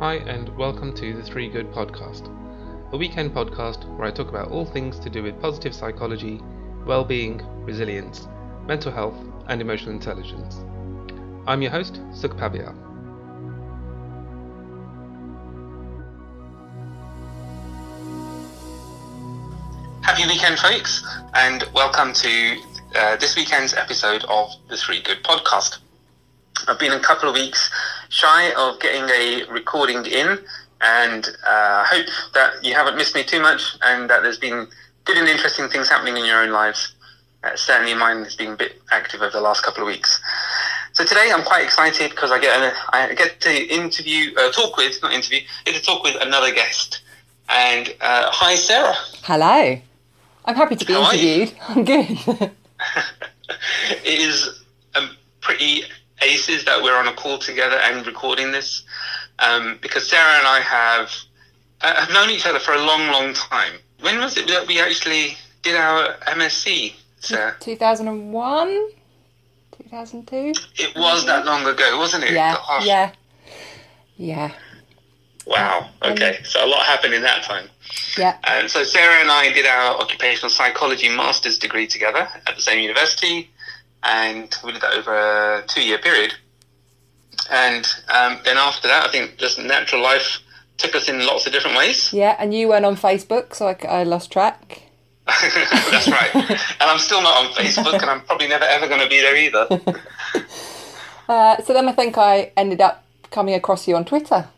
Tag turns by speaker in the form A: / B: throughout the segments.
A: Hi, and welcome to the Three Good Podcast, a weekend podcast where I talk about all things to do with positive psychology, well being, resilience, mental health, and emotional intelligence. I'm your host, Sukh Pabial. Happy weekend, folks, and welcome to uh, this weekend's episode of the Three Good Podcast. I've been a couple of weeks shy of getting a recording in, and I uh, hope that you haven't missed me too much and that there's been good and interesting things happening in your own lives. Uh, certainly, mine has been a bit active over the last couple of weeks. So today, I'm quite excited because I get I get to interview, uh, talk with, not interview, get to talk with another guest. And uh, hi, Sarah.
B: Hello. I'm happy to be
A: How
B: interviewed. I'm good.
A: it is um, pretty aces that we're on a call together and recording this um, because Sarah and I have uh, have known each other for a long, long time. When was it that we actually did our MSc? Sarah?
B: 2001? 2002?
A: It was that long ago, wasn't it?
B: Yeah,
A: Gosh.
B: yeah. Yeah,
A: Wow. Okay. So a lot happened in that time.
B: yeah.
A: And so Sarah and I did our occupational psychology master's degree together at the same university, and we did that over a two-year period. And um, then after that, I think just natural life took us in lots of different ways.
B: Yeah, and you weren't on Facebook, so I, I lost track.
A: That's right. And I'm still not on Facebook, and I'm probably never ever going to be there either.
B: Uh, so then I think I ended up coming across you on Twitter.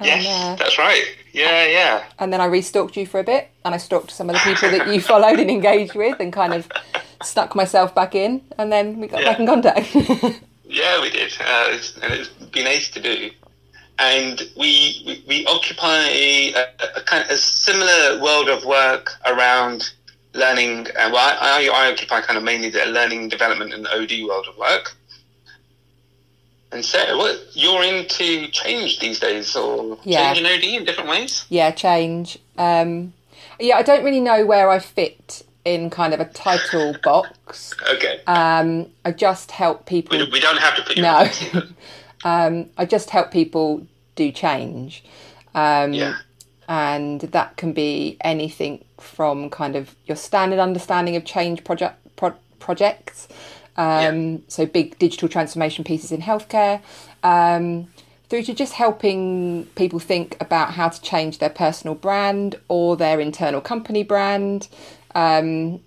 B: And,
A: yes,
B: uh,
A: that's right. Yeah, yeah.
B: and then I restalked you for a bit, and I stalked some of the people that you followed and engaged with, and kind of stuck myself back in, and then we got
A: Yeah.
B: back in contact.
A: Yeah, we did, uh, it's, and it's been ace to do. And we we, we occupy a, a kind of a similar world of work around learning. Uh, well, I, I, I occupy kind of mainly the learning, development, and OD world of work. And Sarah, what you're into change these days, or
B: Yeah.
A: change OD in different ways?
B: yeah, change. Um, yeah, I don't really know where I fit in kind of a title box.
A: Okay,
B: Um, I just help people.
A: we, we don't have to put you.
B: No.
A: on this either.
B: um, I just help people do change. Um,
A: Yeah.
B: And that can be anything from kind of your standard understanding of change project pro- projects, um, so big digital transformation pieces in healthcare, um, through to just helping people think about how to change their personal brand or their internal company brand. Um,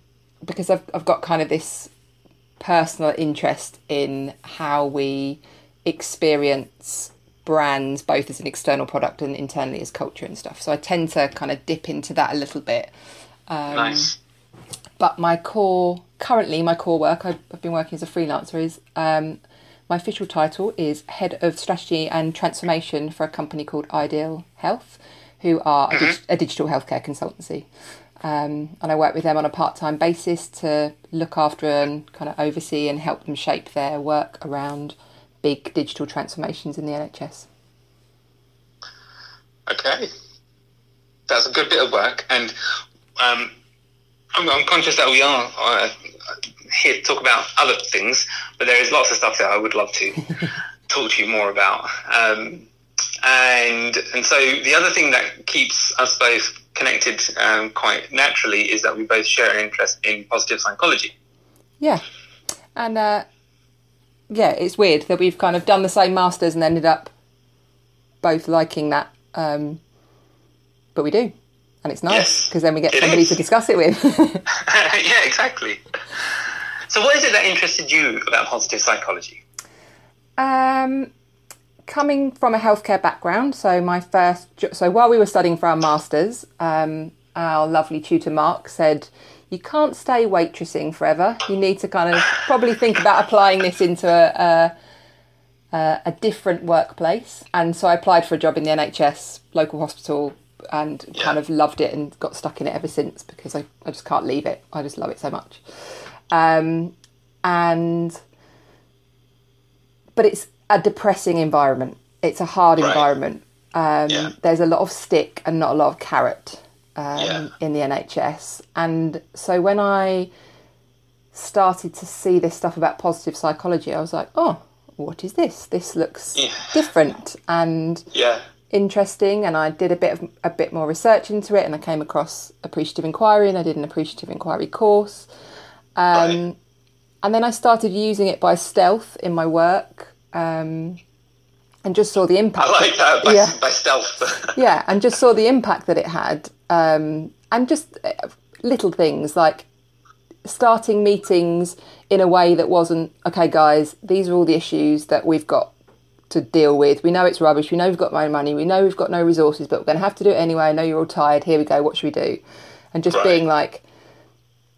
B: because I've, I've got kind of this personal interest in how we experience brands both as an external product and internally as culture and stuff. So I tend to kind of dip into that a little bit. Um,
A: nice.
B: But my core, currently, my core work, I've, I've been working as a freelancer, is um, my official title is Head of Strategy and Transformation for a company called Ideal Health, who are a, dig- a digital healthcare consultancy. Um, and I work with them on a part time basis to look after and kind of oversee and help them shape their work around big digital transformations in the NHS.
A: Okay, that's a good bit of work, and um, I'm, I'm conscious that we are uh, here to talk about other things, but there is lots of stuff that I would love to talk to you more about. Um, and and so the other thing that keeps us both connected um, quite naturally is that we both share an interest in positive psychology.
B: Yeah. And uh, yeah, it's weird that we've kind of done the same masters and ended up both liking that. Um, but we do. And it's nice
A: Yes,
B: because then we get somebody
A: is.
B: to discuss it with.
A: yeah, exactly. So, what is it that interested you about positive psychology?
B: um, coming from a healthcare background, so my first, so while we were studying for our masters, um, our lovely tutor Mark said, "You can't stay waitressing forever. You need to kind of probably think about applying this into a, a, a, a different workplace." And so I applied for a job in the NHS local hospital and kind of loved it and got stuck in it ever since because I, I just can't leave it. I just love it so much. Um, and but it's a depressing environment. It's a hard
A: Right.
B: environment. Um,
A: Yeah.
B: There's a lot of stick and not a lot of carrot um,
A: Yeah.
B: in the NHS. And so when I started to see this stuff about positive psychology, I was like, oh, what is this? This looks
A: Yeah.
B: different and
A: Yeah.
B: Interesting. And I did a bit of a bit more research into it, and I came across appreciative inquiry, and I did an appreciative inquiry course. Um,
A: Right.
B: And then I started using it by stealth in my work, um, and just saw the impact.
A: I like that by,
B: Yeah.
A: by stealth.
B: yeah, and just saw the impact that it had, um, and just uh, little things like starting meetings in a way that wasn't okay, guys. These are all the issues that we've got to deal with. We know it's rubbish. We know we've got no money. We know we've got no resources, but we're going to have to do it anyway. I know you're all tired. Here we go. What should we do? And just
A: Right.
B: being like,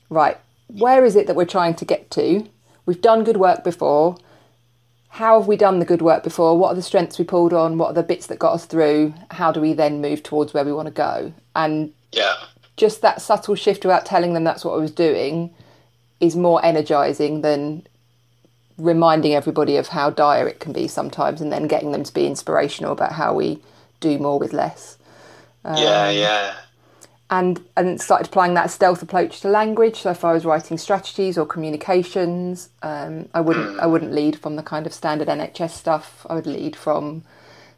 B: right, where is it that we're trying to get to? We've done good work before. How have we done the good work before? What are the strengths we pulled on? What are the bits that got us through? How do we then move towards where we want to go? And
A: yeah.
B: just that subtle shift without telling them that's what I was doing is more energizing than reminding everybody of how dire it can be sometimes and then getting them to be inspirational about how we do more with less
A: yeah. Yeah.
B: and and started applying that stealth approach to language. So if I was writing strategies or communications, um, I wouldn't I wouldn't lead from the kind of standard NHS stuff. I would lead from.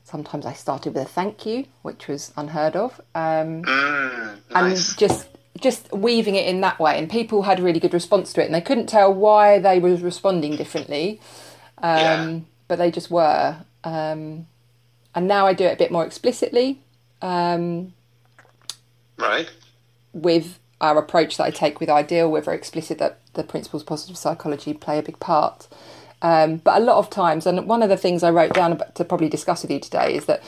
B: Sometimes I started with a thank you, which was unheard of, um,
A: Mm,
B: and just just weaving it in that way. And people had a really good response to it, and they couldn't tell why they were responding differently, um,
A: Yeah.
B: but they just were. Um, and now I do it a bit more explicitly. Um,
A: Right.
B: with our approach that I take with Ideal, we're very explicit that the principles of positive psychology play a big part. Um, but a lot of times, and one of the things I wrote down about, to probably discuss with you today is that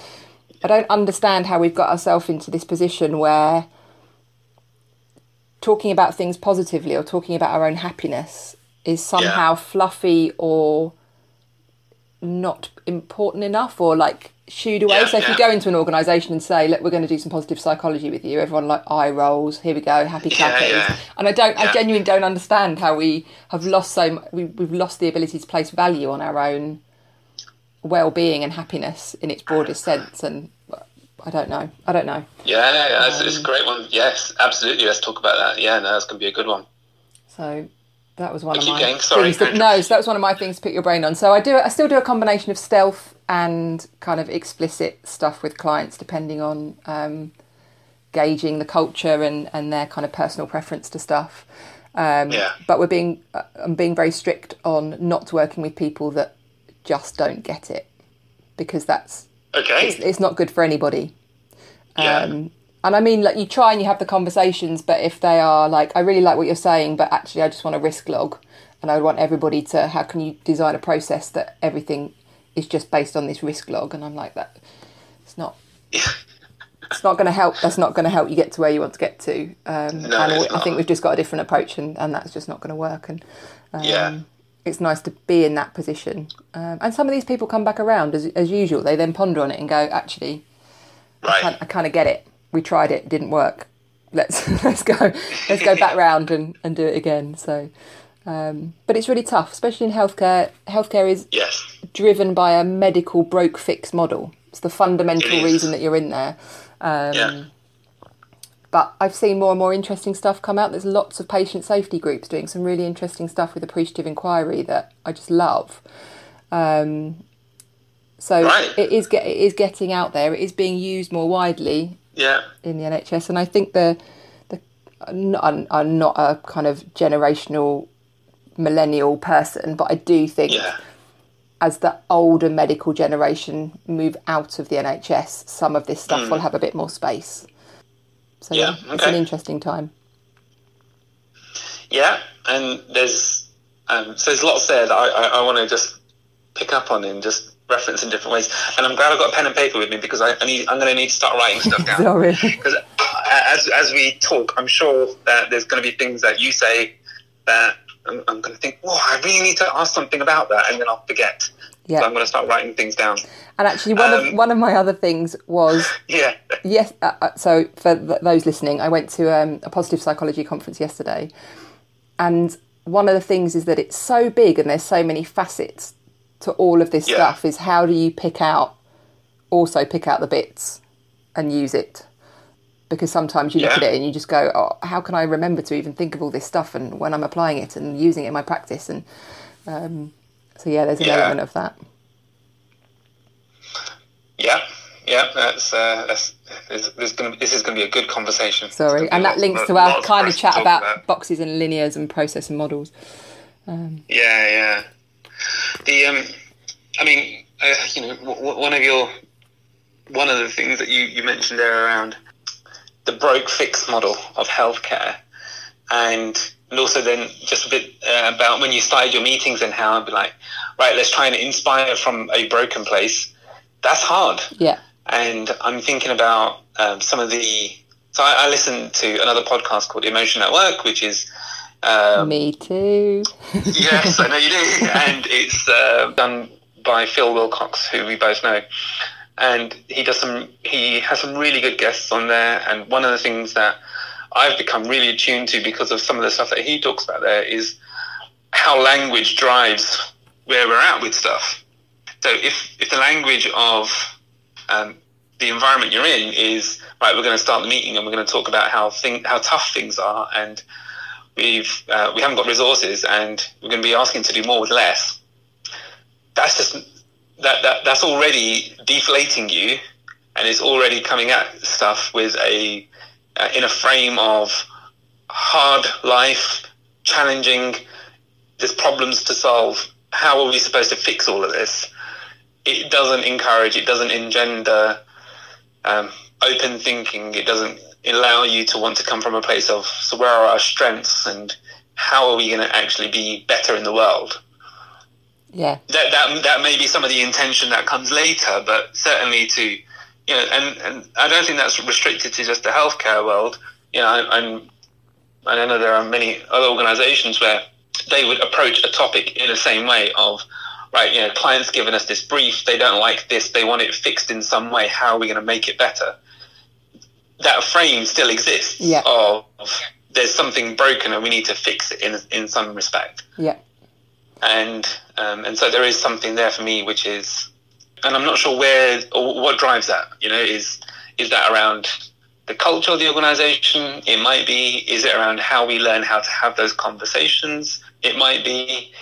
B: I don't understand how we've got ourselves into this position where talking about things positively or talking about our own happiness is somehow fluffy or not important enough or like shooed away.
A: Yeah,
B: so if you go into an organisation and say, "Look, we're going to do some positive psychology with you," everyone like eye rolls. Here we go, happy
A: Yeah,
B: clappers.
A: yeah.
B: And I don't, I genuinely don't understand how we have lost so. mu- We, we've lost the ability to place value on our own well-being and happiness in its broadest sense. And I don't know. I don't know.
A: Yeah, yeah, yeah. It's, it's
B: Um,
A: a great one. Yes, absolutely. Let's talk about that. Yeah, no, that's going to be a good one.
B: So that was one of
A: Keep
B: my
A: going, sorry,
B: things. That, no, so that was one of my things to pick your brain on. So I do. I still do a combination of stealth and kind of explicit stuff with clients, depending on um, gauging the culture and and their kind of personal preference to stuff. Um,
A: Yeah.
B: But we're being uh, I'm being very strict on not working with people that just don't get it because that's
A: Okay.
B: it's, it's not good for anybody.
A: yeah.
B: Um, and I mean, like you try and you have the conversations, but if they are like, I really like what you're saying, but actually, I just want a risk log, and I would want everybody to, how can you design a process that everything is just based on this risk log? And I'm like, that it's not. It's not going to help. That's not going to help you get to where you want to get to. Um,
A: No,
B: and I think we've just got a different approach, and, and that's just not going to work. And um,
A: Yeah.
B: It's nice to be in that position. Um, and some of these people come back around as, as usual. They then ponder on it and go, actually,
A: right.
B: I, kind of get it. We tried it, it didn't work. Let's let's go let's go back round and, and do it again. So, um, but it's really tough, especially in healthcare. Healthcare is
A: Yes.
B: driven by a medical broke fix model. It's the fundamental reason that you're in there. Um,
A: Yeah.
B: But I've seen more and more interesting stuff come out. There's lots of patient safety groups doing some really interesting stuff with appreciative inquiry that I just love. Um, so
A: Right.
B: it is get, it is getting out there. It is being used more widely
A: Yeah.
B: in the NHS, and I think the the I'm not, I'm- not a kind of generational millennial person, but I do think
A: Yeah.
B: as the older medical generation move out of the NHS, some of this stuff will have a bit more space. So.
A: Yeah,
B: it's
A: okay.
B: an interesting time.
A: Yeah, and there's um, so there's lots there that I, I, I want to just pick up on and just reference in different ways. And I'm glad I've got a pen and paper with me because I, I need I'm going to need to start writing stuff down.
B: Sorry.
A: Because as as we talk, I'm sure that there's going to be things that you say that I'm, I'm going to think, oh, I really need to ask something about that, and then I'll forget.
B: Yeah.
A: So I'm going to start writing things down.
B: And actually, one of
A: Um,
B: one of my other things was
A: Yeah.
B: yes. Uh, uh, so for th- those listening, I went to um, a positive psychology conference yesterday, and one of the things is that it's so big and there's so many facets to all of this
A: Yeah.
B: stuff. Is how do you pick out, also pick out the bits, and use it. Because sometimes you look
A: Yeah.
B: at it and you just go, "Oh, how can I remember to even think of all this stuff?" And when I'm applying it and using it in my practice, and um, So yeah, there's an
A: Yeah.
B: element of that.
A: Yeah, yeah, that's uh, that's there's, there's gonna this is gonna be a good conversation.
B: Sorry, and that links to our kind of chat
A: talk
B: about, boxes and linears and process and models.
A: Yeah, yeah. The um, I mean, uh, you know, w- w- one of your one of the things that you you mentioned there around the broke fix model of healthcare, and and also then just a bit uh, about when you started your meetings and how I'd be like, right, let's try and inspire from a broken place. That's hard.
B: Yeah,
A: and I'm thinking about um, some of the. So I, I listened to another podcast called Emotion at Work, which is um,
B: me too.
A: yes, I know you do, and it's uh, done by Phil Willcox, who we both know, and he does some. He has some really good guests on there, and one of the things that I've become really attuned to because of some of the stuff that he talks about there is how language drives where we're at with stuff. So if if the language of um, the environment you're in is right, we're going to start the meeting and we're going to talk about how thing how tough things are, and we've uh, we haven't got resources, and we're going to be asking to do more with less. That's just that, that that's already deflating you, and it's already coming at stuff with a uh, in a frame of hard life, challenging. There's problems to solve. How are we supposed to fix all of this? It doesn't encourage. It doesn't engender um, open thinking. It doesn't allow you to want to come from a place of so where are our strengths and how are we going to actually be better in the world.
B: Yeah,
A: That that that may be some of the intention that comes later, but certainly to you know, and and I don't think that's restricted to just the healthcare world. You know, I, I'm I know there are many other organisations where they would approach a topic in the same way of right, you know, clients giving us this brief, they don't like this, they want it fixed in some way. How are we going to make it better? That frame still exists.
B: Yeah.
A: Of there's something broken and we need to fix it in in some respect
B: yeah,
A: and um, and so there is something there for me which is and I'm not sure where or what drives that you know is is that around the culture of the organization it might be is it around how we learn how to have those conversations it might be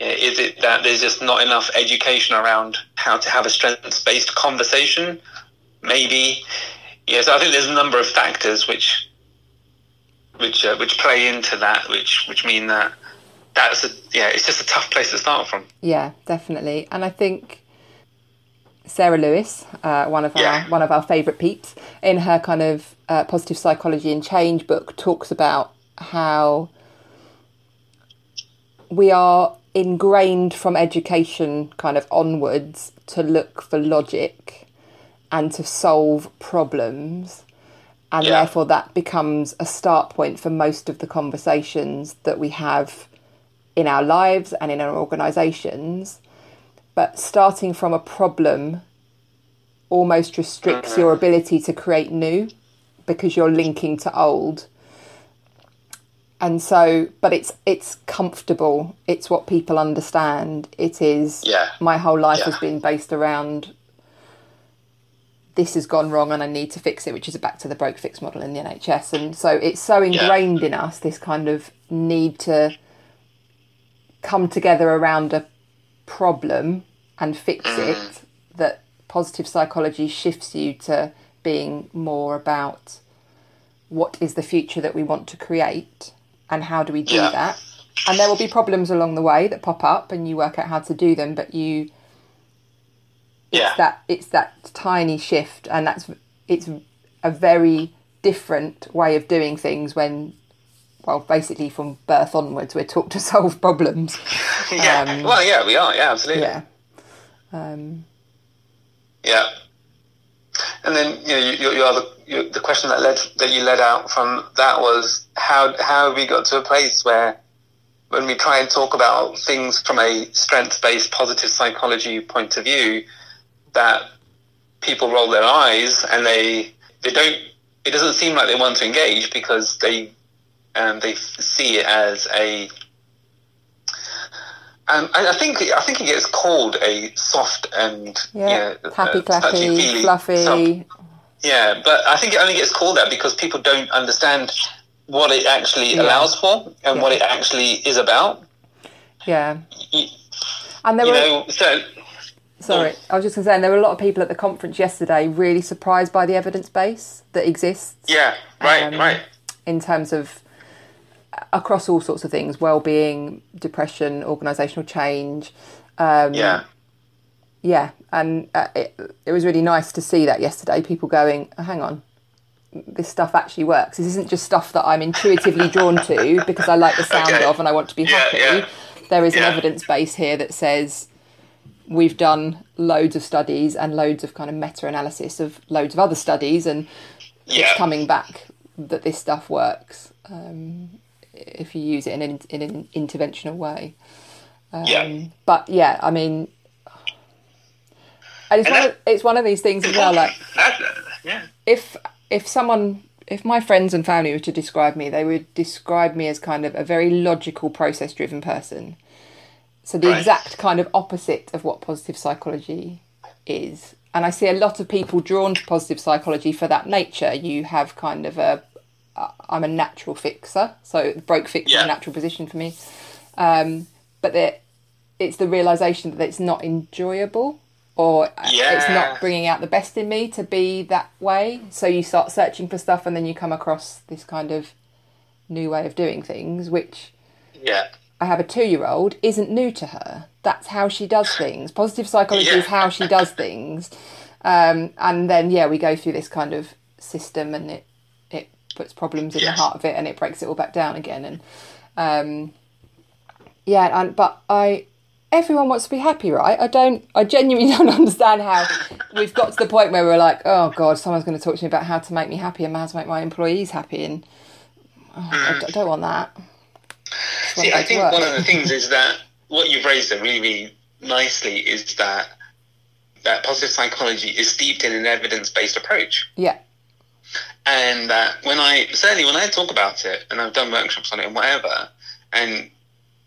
A: is it that there's just not enough education around how to have a strengths based conversation maybe yeah so I think there's a number of factors which which uh, which play into that which which mean that that's a, yeah, it's just a tough place to start from.
B: yeah, definitely. And I think Sarah Lewis, uh, one of our one of our favourite peeps, in her kind of uh, positive psychology and change book, talks about how we are ingrained from education kind of onwards to look for logic and to solve problems. And
A: Yeah.
B: therefore that becomes a start point for most of the conversations that we have in our lives and in our organizations. But starting from a problem almost restricts mm-hmm. your ability to create new because you're linking to old and so but it's it's comfortable it's what people understand it is
A: Yeah.
B: my whole life
A: Yeah.
B: has been based around this has gone wrong and I need to fix it, which is back to the broke fix model in the NHS. And so it's so ingrained in us, this kind of need to come together around a problem and fix mm. it, that positive psychology shifts you to being more about what is the future that we want to create and how do we do
A: Yeah.
B: that. And there will be problems along the way that pop up and you work out how to do them, but you
A: Yeah.
B: that it's that tiny shift and that's it's a very different way of doing things when well basically from birth onwards we're taught to solve problems
A: yeah.
B: um,
A: well, yeah, we are. Yeah, absolutely.
B: yeah um,
A: Yeah. And then you know, your, your other your, the question that led that you led out from that was how how have we got to a place where when we try and talk about things from a strength based positive psychology point of view that people roll their eyes and they they don't it doesn't seem like they want to engage because they um, they see it as a um, I I think I think it gets called a soft and
B: yeah.
A: you know,
B: happy
A: uh,
B: clappy fluffy
A: yeah, but I think it only gets called that because people don't understand what it actually
B: Yeah.
A: allows for and
B: Yeah.
A: what it actually is about.
B: yeah
A: You-
B: And there
A: you
B: were-
A: know, so
B: Sorry, I was just going to say, and there were a lot of people at the conference yesterday really surprised by the evidence base that exists
A: yeah, right,
B: Um,
A: right,
B: in terms of uh, across all sorts of things well-being, depression, organisational change. Um,
A: yeah,
B: yeah, and uh, it, it was really nice to see that yesterday. People going, oh, hang on, this stuff actually works. This isn't just stuff that I'm intuitively drawn to because I like the sound
A: Okay.
B: of and I want to be
A: Yeah,
B: happy.
A: yeah.
B: There is an evidence base here that says we've done loads of studies and loads of kind of meta-analysis of loads of other studies, and
A: yeah,
B: it's coming back that this stuff works um, if you use it in an, in an interventional way.
A: yeah.
B: Um, but yeah, I mean, and it's
A: And
B: one of, it's one of these things as well. Like
A: That- yeah,
B: if if someone if my friends and family were to describe me, they would describe me as kind of a very logical, process driven person. So the
A: Right.
B: exact kind of opposite of what positive psychology is. And I see a lot of people drawn to positive psychology for that nature. You have kind of a uh, I'm a natural fixer, so broke fix is a natural position for me. Um, but the, it's the realization that it's not enjoyable or uh, it's not bringing out the best in me to be that way. So you start searching for stuff and then you come across this kind of new way of doing things, which
A: yeah,
B: I have a two year old isn't new to her. That's how she does things. Positive psychology
A: Yeah.
B: is how she does things. Um, and then, yeah, we go through this kind of system and it, it puts problems in
A: Yes.
B: the heart of it and it breaks it all back down again. And um, yeah, and, but I. Everyone wants to be happy, right? I don't. I genuinely don't understand how we've got to the point where we're like, "Oh God, someone's going to talk to me about how to make me happy and how to make my employees happy," and oh, I d- I don't want that.
A: See, I think one of the things is that what you've raised there really, really nicely is that that positive psychology is steeped in an evidence-based approach,
B: Yeah,
A: and that when I certainly when I talk about it, and I've done workshops on it and whatever, and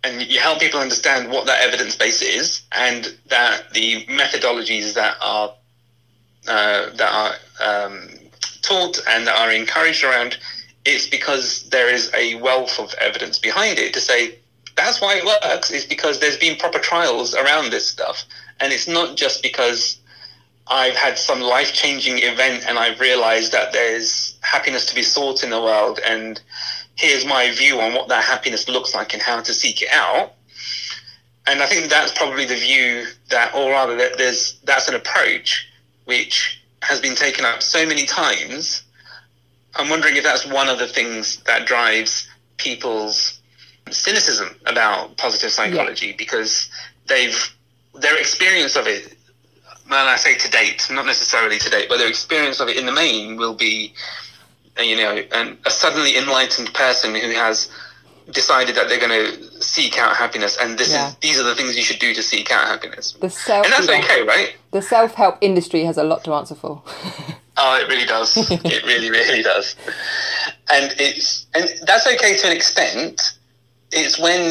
A: and you help people understand what that evidence base is, and that the methodologies that are uh, that are um, taught and that are encouraged around, it's because there is a wealth of evidence behind it to say that's why it works. Is because there's been proper trials around this stuff, and it's not just because I've had some life changing event and I've realized that there's happiness to be sought in the world, and here's my view on what that happiness looks like and how to seek it out. And I think that's probably the view that, or rather, that there's that's an approach which has been taken up so many times. I'm wondering if that's one of the things that drives people's cynicism about positive psychology because they've their experience of it and I say to date, not necessarily to date, but their experience of it in the main will be, Uh, you know, an, a suddenly enlightened person who has decided that they're going to seek out happiness, and this
B: Yeah.
A: is these are the things you should do to seek out happiness,
B: the self
A: and that's okay, right?
B: the self help industry has a lot to answer for.
A: Oh, it really does. it really, really does. And it's and that's okay to an extent. It's when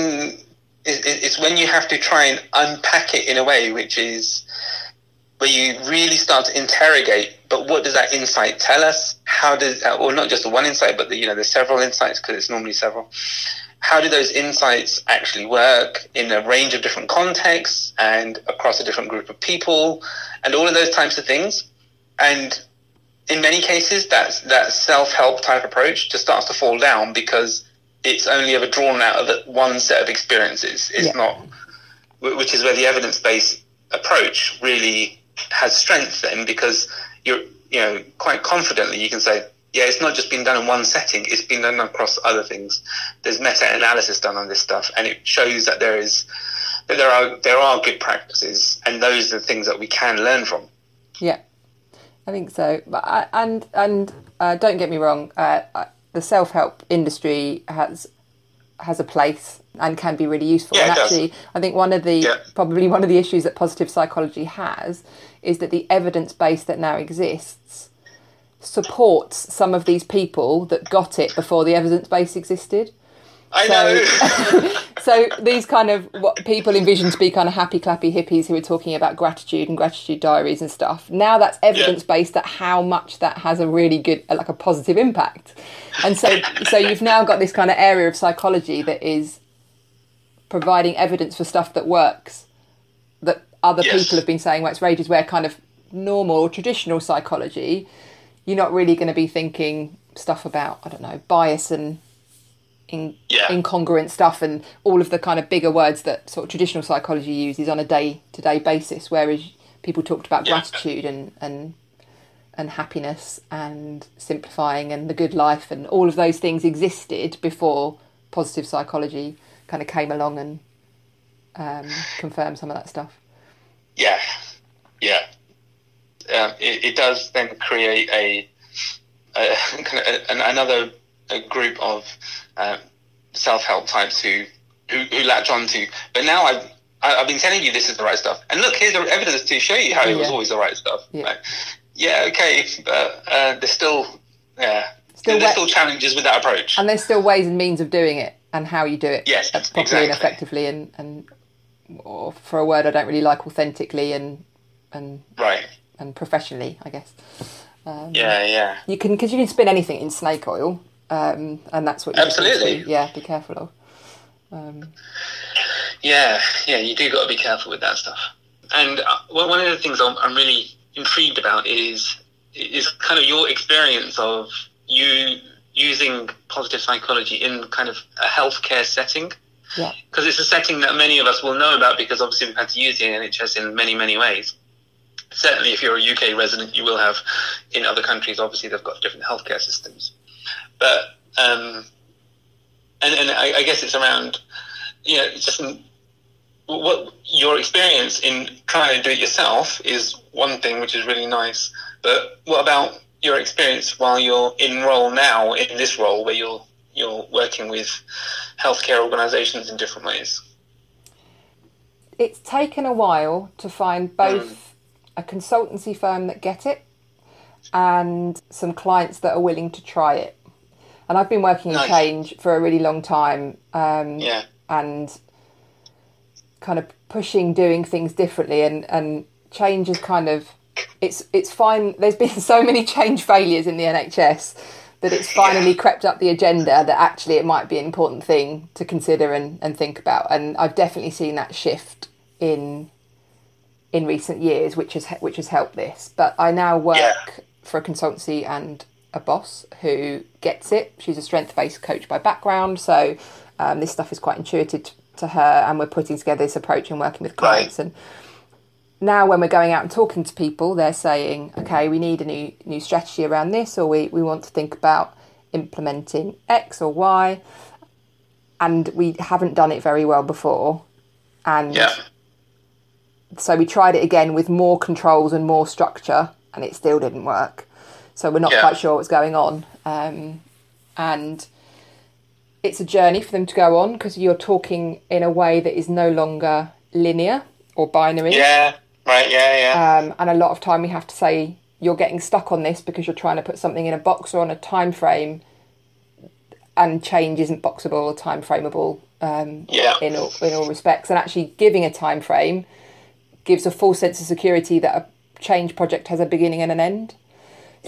A: it, it- it's when you have to try and unpack it in a way which is where you really start to interrogate. But what does that insight tell us? How does, uh, or not just the one insight, but the, you know, there's several insights because it's normally several. How do those insights actually work in a range of different contexts and across a different group of people, and all of those types of things? And in many cases, that's that self-help type approach just starts to fall down because it's only ever drawn out of one set of experiences. It's
B: Yeah.
A: not, which is where the evidence-based approach really has strength then because you're, you know, quite confidently you can say, yeah, it's not just been done in one setting, it's been done across other things. There's meta-analysis done on this stuff and it shows that there is, that there are, there are good practices and those are the things that we can learn from.
B: Yeah, I think so. But I, and and uh, don't get me wrong, uh, the self help industry has has a place and can be really useful.
A: Yeah,
B: and
A: it does.
B: actually, I think one of the
A: Yeah.
B: probably one of the issues that positive psychology has is that the evidence base that now exists supports some of these people that got it before the evidence base existed.
A: I
B: So-
A: know.
B: So these kind of what people envision to be kind of happy clappy hippies who are talking about gratitude and gratitude diaries and stuff. Now that's evidence based that how much that has a really good like a positive impact. And so so you've now got this kind of area of psychology that is providing evidence for stuff that works other
A: Yes.
B: people have been saying well, it's rages where kind of normal traditional psychology, you're not really going to be thinking stuff about I don't know bias and in,
A: Yeah.
B: incongruent stuff and all of the kind of bigger words that sort of traditional psychology uses on a day to day basis, whereas people talked about
A: Yeah.
B: gratitude and and and happiness and simplifying and the good life and all of those things existed before positive psychology kind of came along and um, confirmed some of that stuff.
A: Yeah, yeah. Um, it, it does then create a, a, kind of a- another a group of um, self-help types who, who who latch onto. But now I've I- I've been telling you this is the right stuff, and look, here's the evidence to show you how it was always the right stuff.
B: Yeah.
A: Like, yeah, okay, but uh, there's still yeah,
B: Still
A: there's still challenges with that approach.
B: And there's still ways and means of doing it and how you do it
A: Yes,
B: properly
A: exactly.
B: and effectively and, and for a word I don't really like authentically and and
A: right.
B: and professionally, I guess. Um,
A: Yeah, yeah.
B: You can because you can spin anything in snake oil, um, and that's what you need to-
A: Absolutely.
B: yeah, be careful of. Um,
A: Yeah, yeah, you do got to be careful with that stuff. And uh, one one of the things I'm, I'm really intrigued about is is kind of your experience of you using positive psychology in kind of a healthcare setting.
B: Yeah.
A: Because it's a setting that many of us will know about because obviously we've had to use the NHS in many, many ways. Certainly, if you're a UK resident, you will have in other countries, obviously, they've got different healthcare systems. But, um, and, and I, I guess it's around, you know, just what your experience in trying to do it yourself is one thing, which is really nice. But what about your experience while you're in role now, in this role where you're you're working with healthcare organisations in different ways?
B: it's taken a while to find both a consultancy firm that get it and some clients that are willing to try it. And I've been working in
A: Nice.
B: change for a really long time. Um,
A: Yeah,
B: and kind of pushing doing things differently and and change is kind of it's it's fine there's been so many change failures in the NHS that it's finally crept up the agenda that actually it might be an important thing to consider and, and think about. And I've definitely seen that shift in in recent years which has which has helped this. But I now work
A: Yeah.
B: for a consultancy and a boss who gets it. She's a strength based coach by background so um, this stuff is quite intuitive t- to her and we're putting together this approach and working with clients and now when we're going out and talking to people they're saying okay we need a new new strategy around this or we, we want to think about implementing x or y. And we haven't done it very well before. And
A: yeah,
B: so we tried it again with more controls and more structure and it still didn't work. So we're not
A: Yeah.
B: quite sure what's going on. Um, and it's a journey for them to go on because you're talking in a way that is no longer linear or binary.
A: Yeah, right, yeah, yeah,
B: um, and a lot of time we have to say you're getting stuck on this because you're trying to put something in a box or on a time frame and change isn't boxable or time frameable um,
A: Yeah.
B: in, all, in all respects and actually giving a time frame gives a full sense of security that a change project has a beginning and an end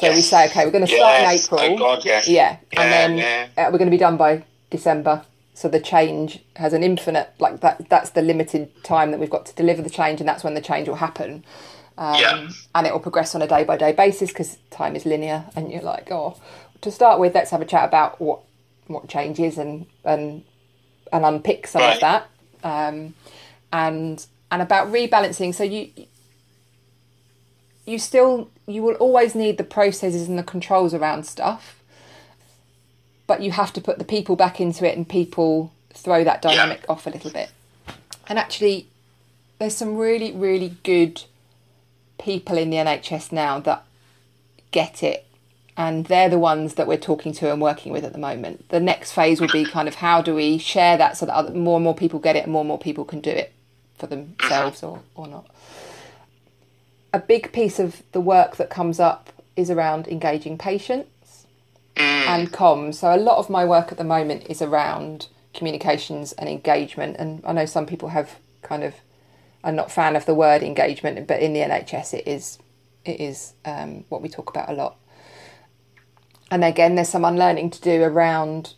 B: so we say okay we're going to start
A: Yes.
B: in april
A: Oh God, yes.
B: yeah,
A: Yeah,
B: and then
A: yeah.
B: uh, we're going to be done by December. So the change has an infinite, like that. That's the limited time that we've got to deliver the change, and that's when the change will happen. Um,
A: Yeah.
B: And it will progress on a day by day basis because time is linear. And you're like, oh, to start with, let's have a chat about what what change is and and and unpick some
A: Right.
B: of that. Um, and and about rebalancing. So you you still you will always need the processes and the controls around stuff but you have to put the people back into it and people throw that dynamic off a little bit. And actually there's some really really good people in the NHS now that get it and they're the ones that we're talking to and working with at the moment. The next phase will be kind of how do we share that so that other, more and more people get it and more and more people can do it for themselves mm-hmm. or, or not. A big piece of the work that comes up is around engaging patients and comms. So a lot of my work at the moment is around communications and engagement. And I know some people have kind of are not fan of the word engagement, but in the NHS it is it is um, what we talk about a lot. And again, there's some unlearning to do around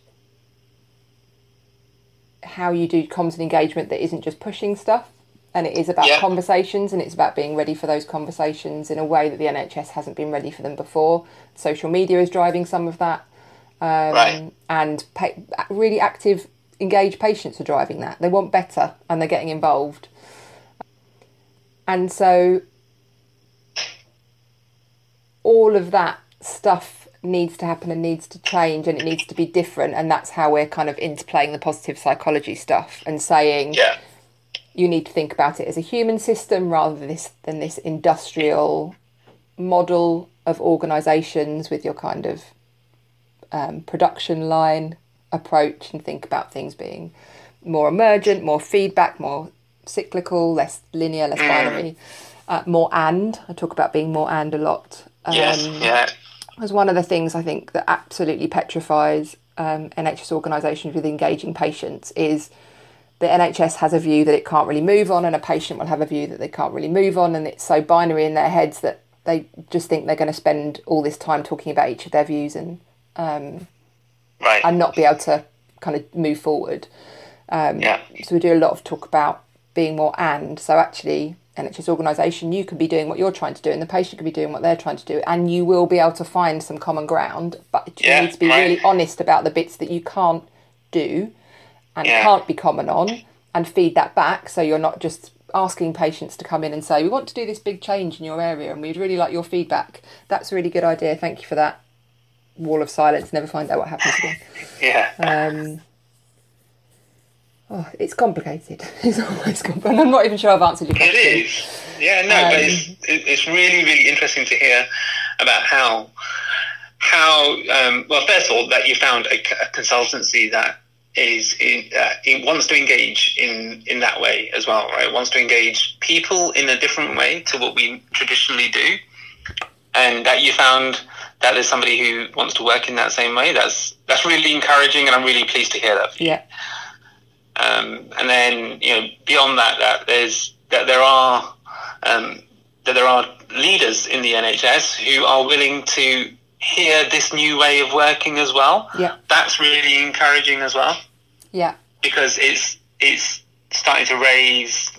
B: how you do comms and engagement that isn't just pushing stuff and it is about
A: Yeah.
B: conversations and it's about being ready for those conversations in a way that the NHS hasn't been ready for them before. Social media is driving some of that, um,
A: Right.
B: and pa- really active, engaged patients are driving that. They want better and they're getting involved, and so all of that stuff needs to happen and needs to change and it needs to be different and that's how we're kind of interplaying the positive psychology stuff and saying
A: Yeah.
B: You need to think about it as a human system rather than this than this industrial model of organizations with your kind of um, production line approach and think about things being more emergent more feedback more cyclical less linear less binary uh, more and i talk about being more and a lot
A: Yes.
B: um,
A: yeah.
B: was one of the things I think that absolutely petrifies um, NHS organisations with engaging patients is the NHS has a view that it can't really move on, and a patient will have a view that they can't really move on, and it's so binary in their heads that they just think they're going to spend all this time talking about each of their views and um,
A: Right.
B: and not be able to kind of move forward.
A: Um, yeah.
B: So we do a lot of talk about being more and. So actually, NHS organisation, you can be doing what you're trying to do, and the patient can be doing what they're trying to do, and you will be able to find some common ground. But you
A: Yeah,
B: need to be
A: right.
B: really honest about the bits that you can't do and
A: Yeah.
B: can't be common on, and feed that back. So you're not just asking patients to come in and say, "We want to do this big change in your area, and we'd really like your feedback." That's a really good idea. Thank you for that. Wall of silence. Never find out what happens again.
A: Yeah.
B: Um, oh, it's complicated. It's always complicated. I'm not even sure I've answered your question.
A: It is. Yeah, no, but it's, it's really, really interesting to hear about how, how um, well, first of all, that you found a, a consultancy that is in, uh, it wants to engage in, in that way as well, right? Wants to engage people in a different way to what we traditionally do. And that you found that there's somebody who wants to work in that same way. That's that's really encouraging, and I'm really pleased to hear that.
B: Yeah,
A: Um, and then you know beyond that, that there's that there are um, that there are leaders in the NHS who are willing to hear this new way of working as well.
B: yeah,
A: That's really encouraging as well
B: yeah,
A: because it's it's starting to raise,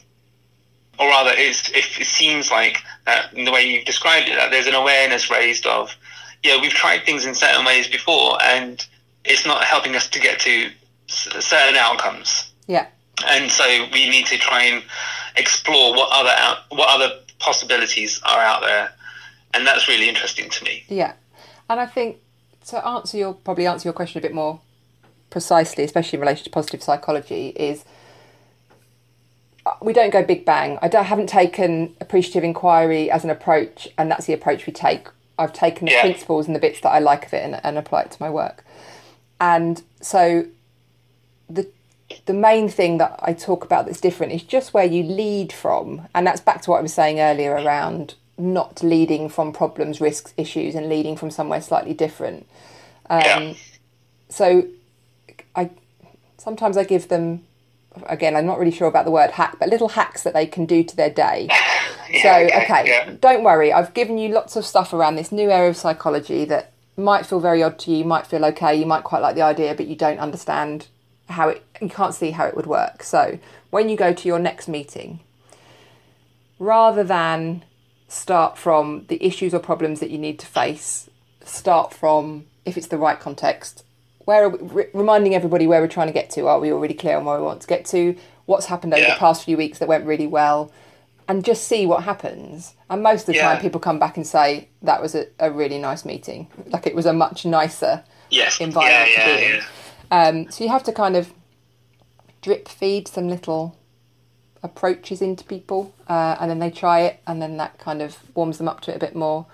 A: or rather, it's, it, it seems like that in the way you've described it, that there's an awareness raised of, yeah, we've tried things in certain ways before, and it's not helping us to get to certain outcomes,
B: yeah,
A: and so we need to try and explore what other out, what other possibilities are out there, and that's really interesting to me.
B: yeah. And I think to answer your probably answer your question a bit more precisely, especially in relation to positive psychology, is uh, we don't go big bang. I don't, haven't taken appreciative inquiry as an approach, and that's the approach we take. I've taken the
A: Yeah.
B: principles and the bits that I like of it and, and apply it to my work. And so the the main thing that I talk about that's different is just where you lead from, and that's back to what I was saying earlier around not leading from problems, risks, issues, and leading from somewhere slightly different.
A: Um, yeah,
B: So, I sometimes I give them again. I'm not really sure about the word hack, but little hacks that they can do to their day. yeah, so,
A: Yeah,
B: okay,
A: yeah.
B: don't worry. I've given you lots of stuff around this new area of psychology that might feel very odd to. You might feel okay. You might quite like the idea, but you don't understand how it. You can't see how it would work. So, when you go to your next meeting, rather than start from the issues or problems that you need to face, start from if it's the right context. Where are we, re- reminding everybody where we're trying to get to? Are we already clear on where we want to get to? What's happened over
A: Yeah.
B: the past few weeks that went really well? And just see what happens. And most of the
A: Yeah.
B: time, people come back and say that was a, a really nice meeting. Like it was a much nicer
A: yes, yeah,
B: environment to be in.
A: yeah.
B: um, so you have to kind of drip feed some little approaches into people, uh, and then they try it, and then that kind of warms them up to it a bit more,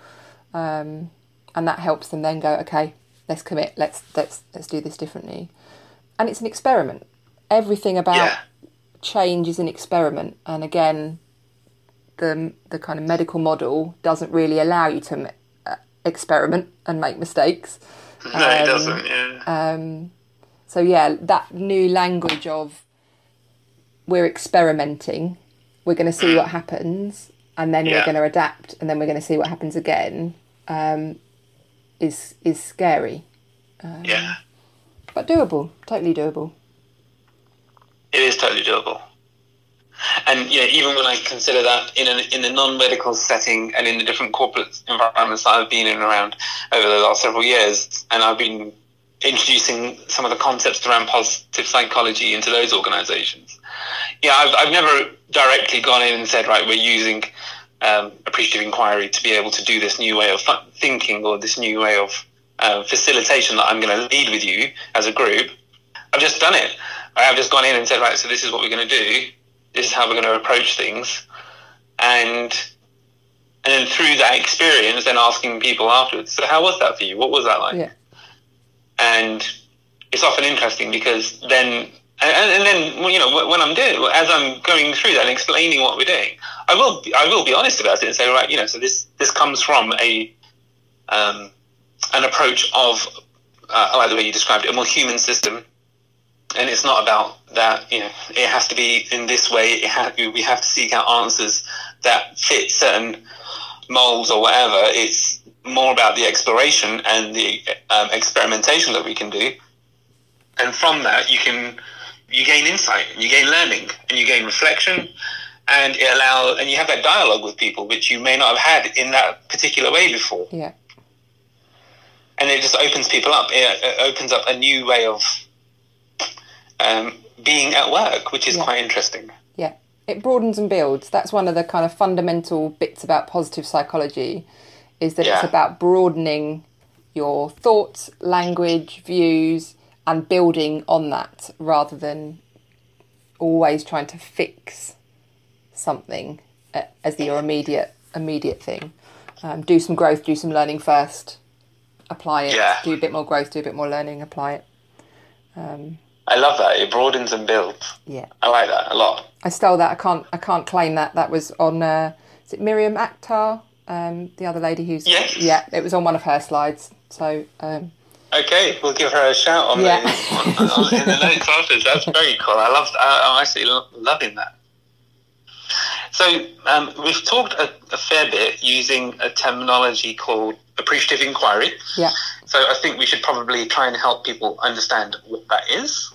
B: um, and that helps them then go, okay, let's commit, let's let's let's do this differently, and it's an experiment. Everything about
A: Yeah.
B: change is an experiment, and again, the the kind of medical model doesn't really allow you to uh, experiment and make mistakes.
A: No, it
B: Um,
A: doesn't. Yeah.
B: So yeah, that new language of we're experimenting, we're going to see what happens, and then we're going to adapt, and then we're going to see what happens again. Um, is is scary,
A: yeah.
B: but doable, totally doable.
A: It is totally doable. and know, even when I consider that in an in a non-medical setting and in the different corporate environments that I've been in around over the last several years, and I've been introducing some of the concepts around positive psychology into those organizations. Yeah, I've, I've never directly gone in and said, right, we're using um, appreciative inquiry to be able to do this new way of thinking or this new way of uh, facilitation that I'm going to lead with you as a group. I've just done it. I've just gone in and said, right, so this is what we're going to do. This is how we're going to approach things. And and then through that experience, then asking people afterwards, so how was that for you? What was that like?
B: Yeah.
A: And it's often interesting because then and, and, then you know when I'm doing as I'm going through that and explaining what we're doing, I will I will be honest about it and say right you know so this this comes from a um, an approach of uh, like the way you described it a more human system, and it's not about that you know it has to be in this way. Ha- we have to seek out answers that fit certain molds or whatever. It's more about the exploration and the um, experimentation that we can do, and from that you can you gain insight, and you gain learning, and you gain reflection, and it allows and you have that dialogue with people which you may not have had in that particular way before.
B: Yeah.
A: And it just opens people up. It, it opens up a new way of um, being at work, which is yeah. quite interesting.
B: Yeah, it broadens and builds. That's one of the kind of fundamental bits about positive psychology, is that yeah. it's about broadening your thoughts, language, views, and building on that rather than always trying to fix something uh, as your immediate immediate thing. Um, do some growth, do some learning first, apply it. Yeah. Do a bit more growth, do a bit more learning, apply it. Um,
A: I love that. It broadens and builds.
B: Yeah,
A: I like that a lot.
B: I stole that. I can't. I can't claim that. That was on. Uh, is it Miriam Akhtar? Um, the other lady who's.
A: Yes.
B: Yeah, it was on one of her slides. So. Um,
A: Okay, we'll give her a shout on, yeah. the, on, on, in the notes afterwards. That's very cool. I love. I, am actually loving that. So um, we've talked a, a, fair bit using a terminology called appreciative inquiry.
B: Yeah.
A: So I think we should probably try and help people understand what that is.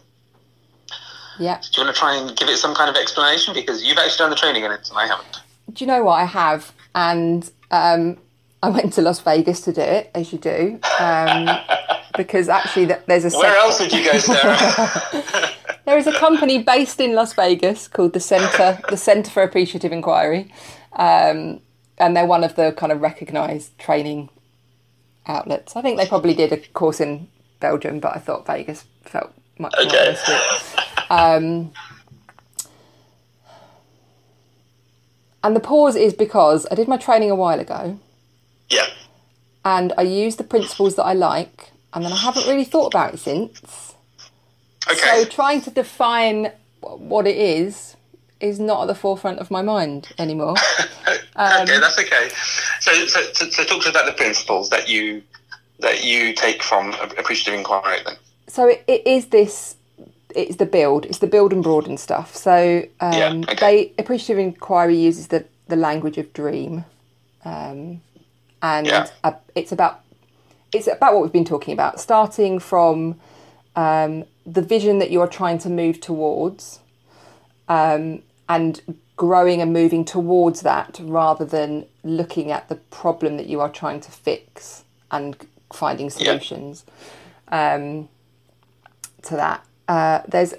B: Yeah.
A: Do you want to try and give it some kind of explanation because you've actually done the training in it and I haven't?
B: Do you know what I have? And um, I went to Las Vegas to do it, as you do. Um, because actually there's a.
A: Where else would you go, Sarah?
B: there is a company based in Las Vegas called the Center, the Center for Appreciative Inquiry, um, and they're one of the kind of recognised training outlets. I think they probably did a course in Belgium, but I thought Vegas felt much okay. more um, and the pause is because I did my training a while ago.
A: Yeah.
B: And I use the principles that I like and then I haven't really thought about it since.
A: Okay.
B: So trying to define what it is is not at the forefront of my mind anymore.
A: um, okay, that's okay. So, so, so, so, talk to us about the principles that you that you take from appreciative inquiry. Then.
B: So it, it is this. It's the build. It's the build and broaden stuff. So um, yeah, okay. they appreciative inquiry uses the the language of dream, um, and yeah. it's about it's about what we've been talking about, starting from um, the vision that you're trying to move towards, um, and growing and moving towards that rather than looking at the problem that you are trying to fix and finding solutions um, to that. Uh, there's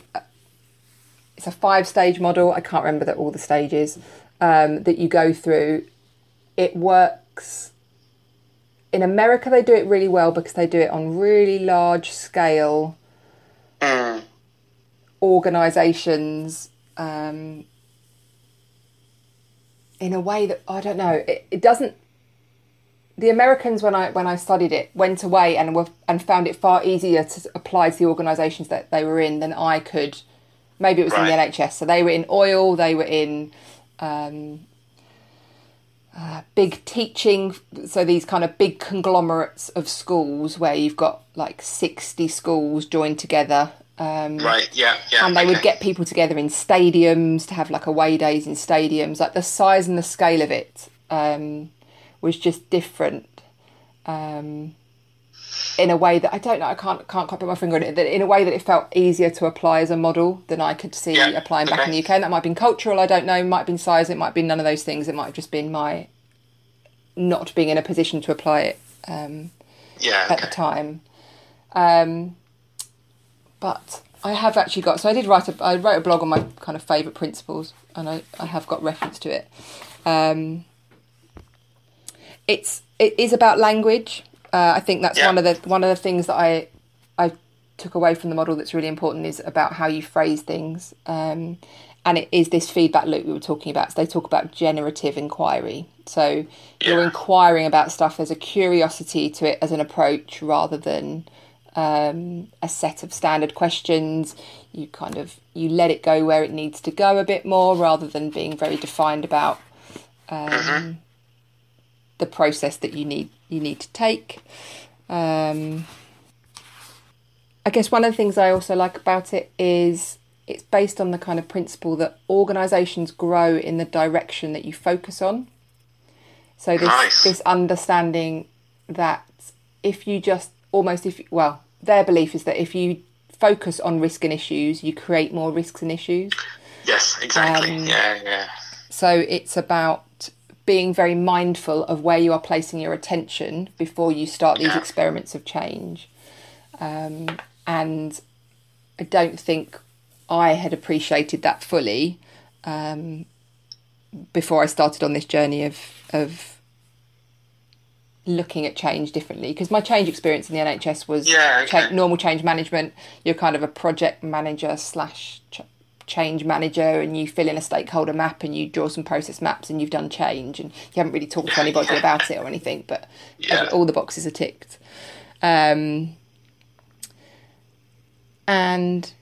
B: it's a five stage model. I can't remember that all the stages um, that you go through. It works in America they do it really well because they do it on really large scale
A: mm.
B: organizations um, in a way that I don't know it, it, doesn't the Americans when I when I studied it went away and were and found it far easier to apply to the organizations that they were in than I could maybe it was right. in the NHS so they were in oil they were in um, uh, big teaching so these kind of big conglomerates of schools where you've got like 60 schools joined together
A: um, right yeah yeah
B: and they okay. would get people together in stadiums to have like away days in stadiums like the size and the scale of it um, was just different um, in a way that I don't know. I can't can't quite put my finger on it. That in a way that it felt easier to apply as a model than I could see
A: Yeah,
B: applying back in the UK. And that might have been cultural. I don't know. Might have been size. It might have been none of those things. It might have just been my not being in a position to apply it um,
A: Yeah.
B: at the time. Um, but I have actually got. So I did write a. I wrote a blog on my kind of favourite principles, and I, I have got reference to it. Um, it's it is about language. Uh, I think that's
A: Yeah.
B: one of the one of the things that I I took away from the model that's really important is about how you phrase things. Um, and it is this feedback loop we were talking about. So they talk about generative inquiry. So you're inquiring about stuff. There's a curiosity to it as an approach rather than um, a set of standard questions. You kind of you let it go where it needs to go a bit more rather than being very defined about um, the process that you need you need to take. Um, I guess one of the things I also like about it is it's based on the kind of principle that organisations grow in the direction that you focus on. So this
A: Nice.
B: this understanding that if you just almost if well their belief is that if you focus on risk and issues you create more risks and issues.
A: Yes. Exactly.
B: Um,
A: yeah. Yeah.
B: So it's about being very mindful of where you are placing your attention before you start these experiments of change. Um, and I don't think I had appreciated that fully um, before I started on this journey of of looking at change differently because my change experience in the NHS was
A: Yeah, okay.
B: cha- normal change management. You're kind of a project manager slash ch- change manager, and you fill in a stakeholder map and you draw some process maps, and you've done change, and you haven't really talked to anybody about it or anything, but
A: Yeah.
B: all the boxes are ticked. Um, and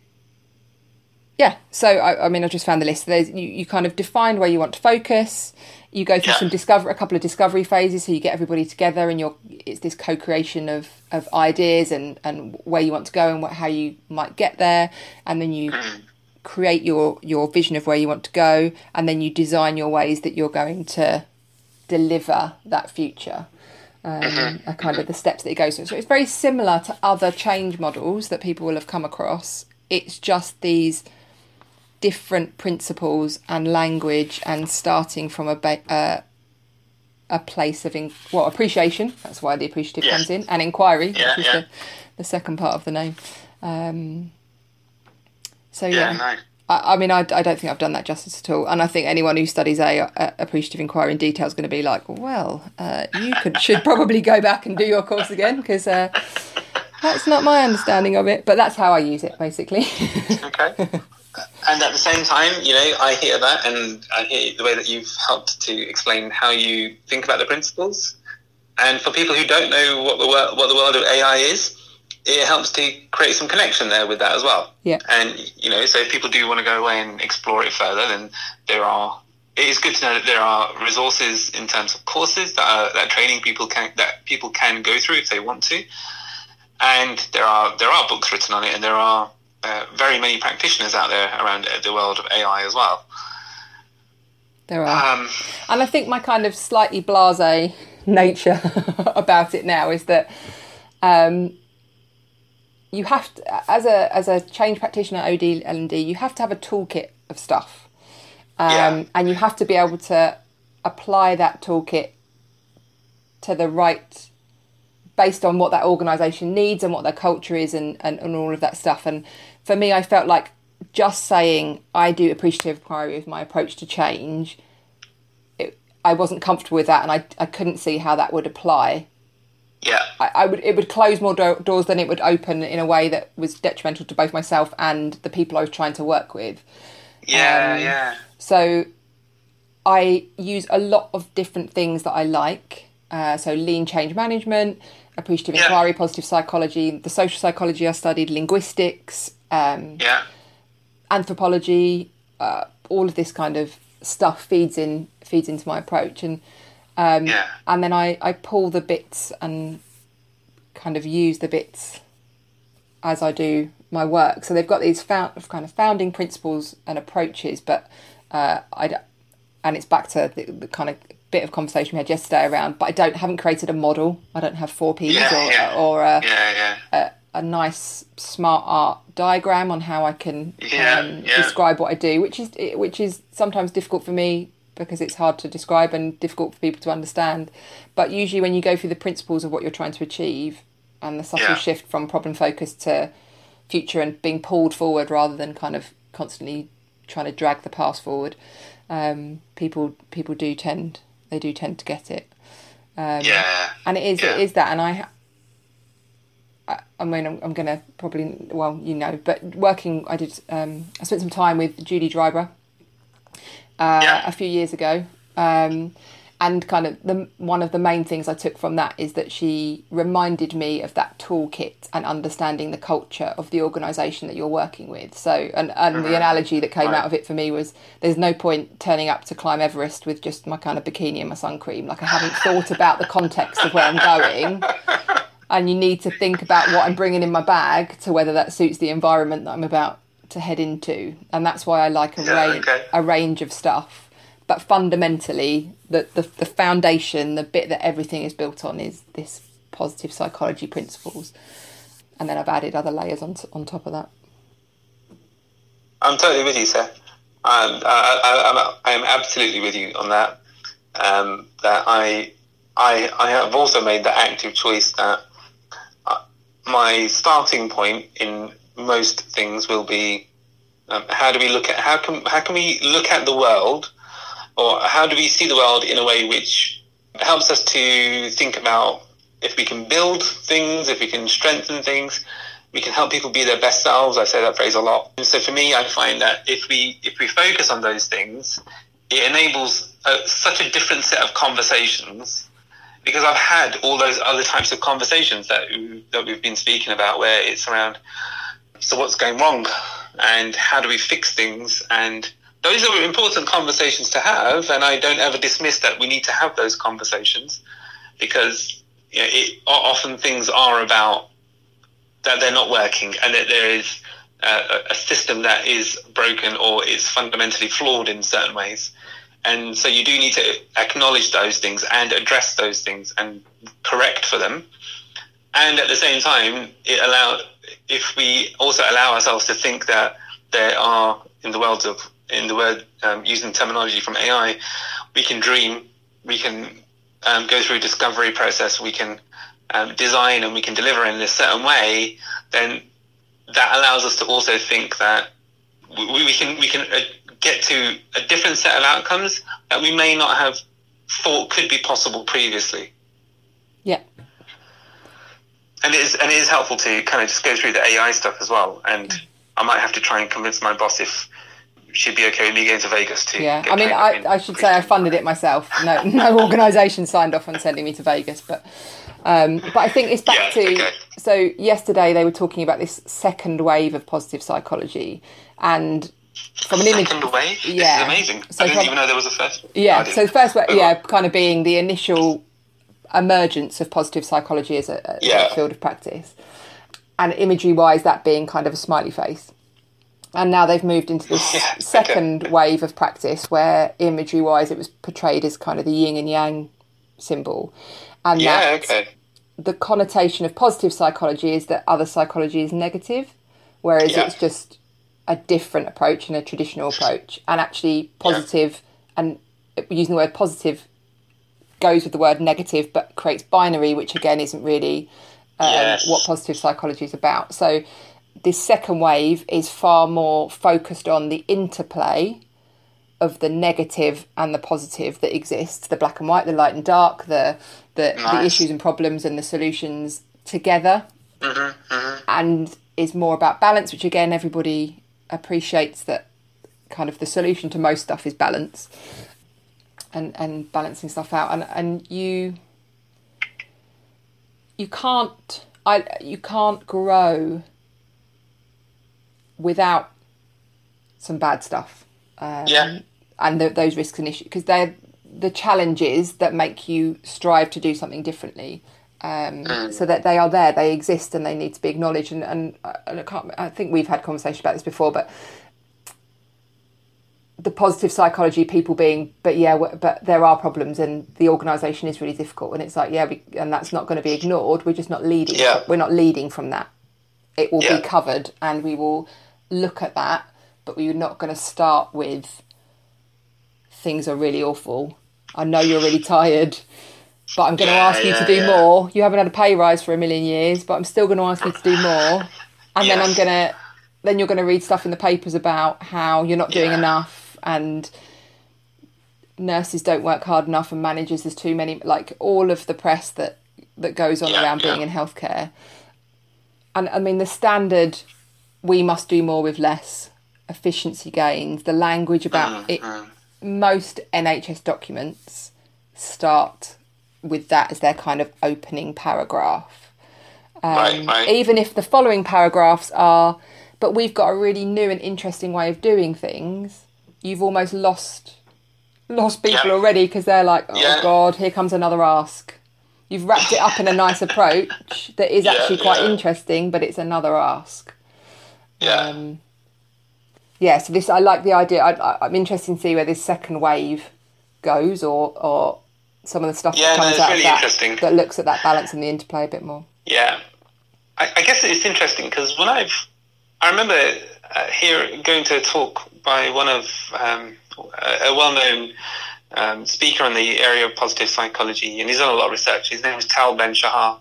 B: yeah, so I, I mean, I just found the list. There's you, you kind of define where you want to focus. You go through
A: Yeah.
B: some discover a couple of discovery phases, so you get everybody together, and you're it's this co-creation of of ideas and and where you want to go and what, how you might get there, and then you create your your vision of where you want to go, and then you design your ways that you're going to deliver that future. Um, are kind of the steps that it goes through. So it's very similar to other change models that people will have come across. It's just these different principles and language and starting from a ba- uh, a place of in- well appreciation that's why the appreciative comes in and inquiry
A: Yeah,
B: which is
A: yeah.
B: the, the second part of the name um, so
A: Yeah.
B: yeah,
A: Nice.
B: I, I mean I, I don't think I've done that justice at all and I think anyone who studies a, a appreciative inquiry in detail is going to be like well uh, you could should probably go back and do your course again because uh, that's not my understanding of it but that's how I use it basically
A: Okay. and at the same time, you know, I hear that, and I hear the way that you've helped to explain how you think about the principles. And for people who don't know what the wor- what the world of AI is, it helps to create some connection there with that as well.
B: Yeah.
A: And you know, so if people do want to go away and explore it further, then there are. It is good to know that there are resources in terms of courses that are, that training people can that people can go through if they want to, and there are there are books written on it, and there are uh, very many practitioners out there around the world of AI as well.
B: there are
A: Um,
B: And I think my kind of slightly blase nature about it now is that um, you have to, as a as a change practitioner OD L and D, you have to have a toolkit of stuff, um,
A: Yeah.
B: and you have to be able to apply that toolkit to the right based on what that organisation needs and what their culture is and, and, and all of that stuff. And for me, I felt like just saying I do appreciative inquiry with my approach to change, it, I wasn't comfortable with that, and I, I couldn't see how that would apply.
A: Yeah,
B: I, I would it would close more do- doors than it would open in a way that was detrimental to both myself and the people I was trying to work with.
A: yeah,
B: Um,
A: yeah,
B: So I use a lot of different things that I like. Uh, so lean change management, appreciative
A: Yeah.
B: inquiry, positive psychology, the social psychology I studied, linguistics, um,
A: yeah,
B: anthropology, uh, all of this kind of stuff feeds in feeds into my approach, and um,
A: yeah,
B: and then I, I pull the bits and kind of use the bits as I do my work. So they've got these found, kind of founding principles and approaches, but uh, I and it's back to the, the kind of bit of conversation we had yesterday around, but I don't haven't created a model. I don't have four P's
A: Yeah,
B: or
A: yeah.
B: or a,
A: Yeah, yeah.
B: a, a nice smart art diagram on how I can um, describe what I do, which is which is sometimes difficult for me because it's hard to describe and difficult for people to understand. But usually, when you go through the principles of what you're trying to achieve and the subtle
A: Yeah.
B: shift from problem focus to future and being pulled forward rather than kind of constantly trying to drag the past forward, um, people people do tend they do tend to get it
A: yeah.
B: and it is
A: Yeah.
B: it is that and i I, mean i'm, I'm gonna probably well you know but working i did um i spent some time with judy dryber uh,
A: Yeah.
B: a few years ago um and kind of the one of the main things I took from that is that she reminded me of that toolkit and understanding the culture of the organisation that you're working with. So, and, and the analogy that came
A: Right.
B: out of it for me was there's no point turning up to climb Everest with just my kind of bikini and my sun cream. Like I haven't thought about the context of where I'm going. And you need to think about what I'm bringing in my bag to whether that suits the environment that I'm about to head into. And that's why I like a,
A: Yeah,
B: range,
A: okay.
B: a range of stuff. But fundamentally, the, the, the foundation, the bit that everything is built on, is this positive psychology principles. And then I've added other layers on, on top of that.
A: I'm totally with you, sir. Um, I, I, I'm, I am absolutely with you on that. Um, that I, I, I have also made the active choice that uh, my starting point in most things will be um, how do we look at how can how can we look at the world, or how do we see the world in a way which helps us to think about if we can build things, if we can strengthen things, we can help people be their best selves. I say that phrase a lot. And so for me, I find that if we if we focus on those things, it enables a, such a different set of conversations. Because I've had all those other types of conversations that that we've been speaking about, where it's around so what's going wrong? And how do we fix things? And those are important conversations to have and i don't ever dismiss that we need to have those conversations because you know, it, often things are about that they're not working and that there is a a system that is broken or is fundamentally flawed in certain ways. And so you do need to acknowledge those things and address those things and correct for them. And at the same time it allow if we also allow ourselves to think that there are in the world of in the word um, using terminology from AI, we can dream, we can um, go through a discovery process, we can um, design and we can deliver in a certain way, then that allows us to also think that we, we can we can uh, get to a different set of outcomes that we may not have thought could be possible previously. And it is and it is helpful to kind of just go through the AI stuff as well. And I might have to try and convince my boss if she'd be okay with me going to Vegas to.
B: Yeah, I mean, I, I should say I funded it myself. No, no organisation signed off on sending me to Vegas, but um, but I think it's back
A: Yeah,
B: to
A: okay.
B: so yesterday they were talking about this second wave of positive psychology, and from an image,
A: wave.
B: Yeah.
A: Amazing.
B: So
A: I didn't
B: from-
A: even know there was a first.
B: yeah. So the first, wa-
A: Oh,
B: yeah, kind of being the initial emergence of positive psychology as a,
A: Yeah.
B: a field of practice, and imagery wise, that being kind of a smiley face. And now they've moved into this
A: Yeah, okay.
B: second wave of practice where imagery wise it was portrayed as kind of the yin and yang symbol. And
A: Yeah.
B: that
A: Okay.
B: the connotation of positive psychology is that other psychology is negative, whereas
A: Yeah.
B: it's just a different approach and a traditional approach. And actually, positive and using the word positive goes with the word negative, but creates binary, which again isn't really um,
A: Yes.
B: what positive psychology is about. So, this second wave is far more focused on the interplay of the negative and the positive that exists the black and white the light and dark the the, the issues and problems and the solutions together
A: Mm-hmm,
B: and is more about balance which again everybody appreciates that kind of the solution to most stuff is balance and and balancing stuff out. And and you you can't i you can't grow without some bad stuff. Um,
A: Yeah.
B: and th those risks and issues because they're the challenges that make you strive to do something differently um, so that they are there they exist and they need to be acknowledged. And, and, uh, and I, can't, I think we've had conversation about this before but the positive psychology people being but yeah but there are problems and the organization is really difficult. And it's like yeah we, and that's not going to be ignored. We're just not leading.
A: Yeah.
B: we're not leading from that. It will
A: Yeah.
B: be covered and we will look at that but we're not going to start with things are really awful. I know you're really tired but i'm going to
A: Yeah,
B: ask you to do more. You haven't had a pay rise for a million years but i'm still going to ask you to do more. And then i'm going to then you're going to read stuff in the papers about how you're not doing
A: Yeah.
B: enough and nurses don't work hard enough and managers there's too many like all of the press that that goes on
A: Yeah,
B: around being in healthcare. And i mean the standard we must do more with less efficiency gains. The language about uh, it uh. most nhs documents start with that as their kind of opening paragraph.
A: Right, um, right.
B: even if the following paragraphs are but we've got a really new and interesting way of doing things you've almost lost lost people
A: Yeah.
B: already because they're like oh
A: Yeah.
B: god here comes another ask. You've wrapped it up in a nice approach that is
A: Yeah,
B: actually quite interesting but it's another ask.
A: Yeah.
B: um, yeah so this i like the idea. I, I, i'm interested to see where this second wave goes or or some of the stuff that comes
A: it's
B: out
A: really
B: that that looks at that balance and the interplay a bit more.
A: Yeah, I, I guess it's interesting because when I've, I remember uh, here going to a talk by one of um, a, well-known um, speaker in the area of positive psychology, and he's done a lot of research. His name is Tal Ben Shahar.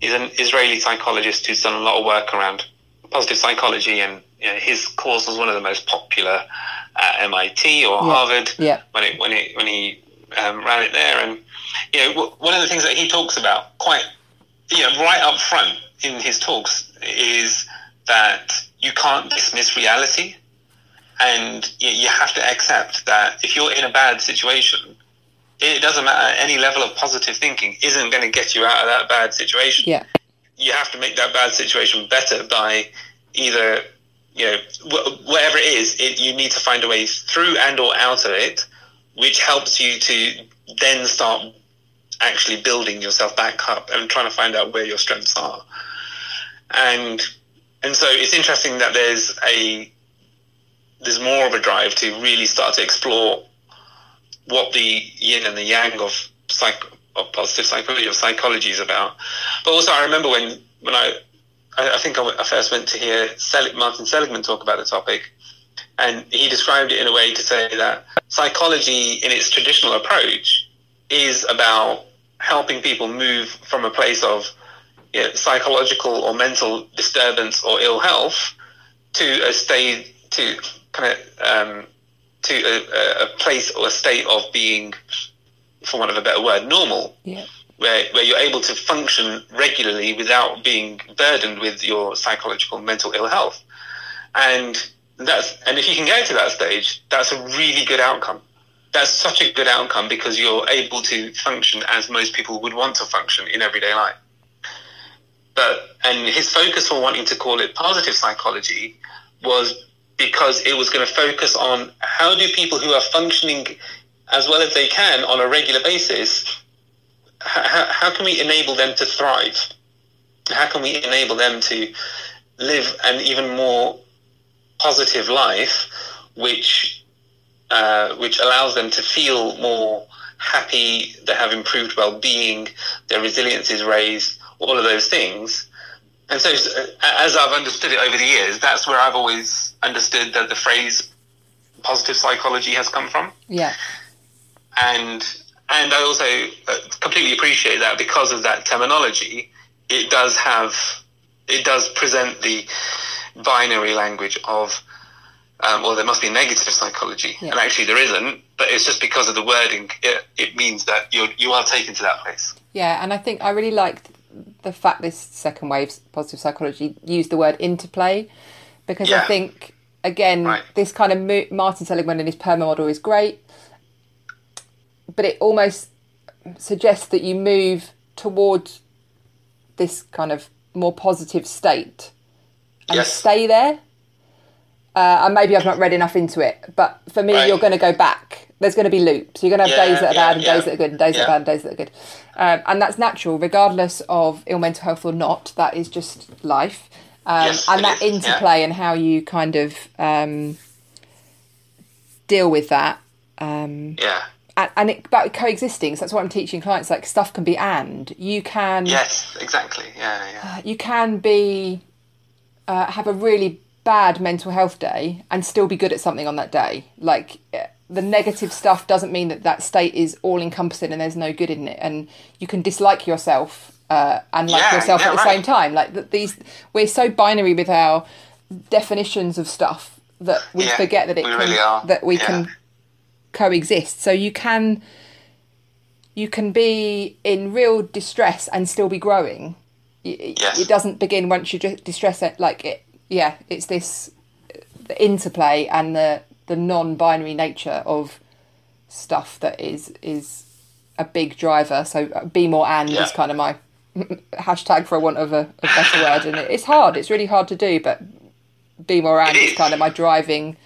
A: He's an Israeli psychologist who's done a lot of work around positive psychology, and you know, his course was one of the most popular at MIT or Harvard
B: yeah
A: when it when it when he um, ran it there, and you know w- one of the things that he talks about quite you know right up front in his talks is that you can't dismiss reality, and you, you have to accept that if you're in a bad situation, it doesn't matter. Any level of positive thinking isn't going to get you out of that bad situation.
B: Yeah.
A: You have to make that bad situation better by either you know wh- whatever it is it, you need to find a way through and or out of it which helps you to then start actually building yourself back up and trying to find out where your strengths are. And and so it's interesting that there's a there's more of a drive to really start to explore what the yin and the yang of psych of positive psychology or psychology is about. But also, I remember when when I I, I think I, I first went to hear Martin Seligman talk about the topic, and he described it in a way to say that psychology, in its traditional approach, is about helping people move from a place of you know, psychological or mental disturbance or ill health to a state to kind of um, to a, a- place or a state of being, for want of a better word, normal,
B: yeah
A: where, where you're able to function regularly without being burdened with your psychological mental ill health. And that's and if you can get to that stage, that's a really good outcome. That's such a good outcome because you're able to function as most people would want to function in everyday life. But and his focus for wanting to call it positive psychology was because it was going to focus on how do people who are functioning as well as they can on a regular basis how, how can we enable them to thrive? How can we enable them to live an even more positive life, which uh, which allows them to feel more happy, they have improved well-being, their resilience is raised, all of those things. And so, uh, as I've understood it over the years, that's where I've always understood that the phrase positive psychology has come from
B: yeah
A: and and I also uh, completely appreciate that because of that terminology, it does have it does present the binary language of um, well, there must be negative psychology,
B: Yeah.
A: and actually there isn't. But it's just because of the wording, it, it means that you you are taken to that place.
B: Yeah, and I think I really liked the fact this second wave positive psychology used the word interplay because I think again
A: Right.
B: this kind of mo- Martin Seligman and his perma model is great, but it almost suggests that you move towards this kind of more positive state and
A: Yes.
B: stay there. Uh, and maybe I've not read enough into it, but for me,
A: Right.
B: you're going to go back. There's going to be loops. You're going to have
A: Yeah,
B: days that are
A: yeah,
B: bad and
A: yeah.
B: days that are good, and days that are bad and days that are good. Um, and that's natural, regardless of ill mental health or not. That is just life. Um,
A: Yes,
B: and that
A: is,
B: interplay and how you kind of um, deal with that. Um,
A: Yeah.
B: and, and it, about coexisting. So that's what I'm teaching clients. Like stuff can be and you can
A: Yes, exactly. Yeah, yeah.
B: you can be uh, have a really bad mental health day and still be good at something on that day. Like eh, the negative stuff doesn't mean that that state is all encompassing and there's no good in it. And you can dislike yourself uh, and like
A: Yeah,
B: yourself
A: yeah,
B: at the
A: right.
B: same time. Like that these we're so binary with our definitions of stuff that we
A: Yeah,
B: forget that it
A: we
B: can,
A: really are.
B: that we can coexist. So you can you can be in real distress and still be growing. Y-
A: Yes.
B: It doesn't begin once you just distress it. Like it, yeah, it's this the interplay and the the non-binary nature of stuff that is is a big driver. So uh, be more and
A: Yeah.
B: is kind of my hashtag for a want of a, a better word. And it, it's hard. It's really hard to do, but be more and is
A: is.
B: kind of my driving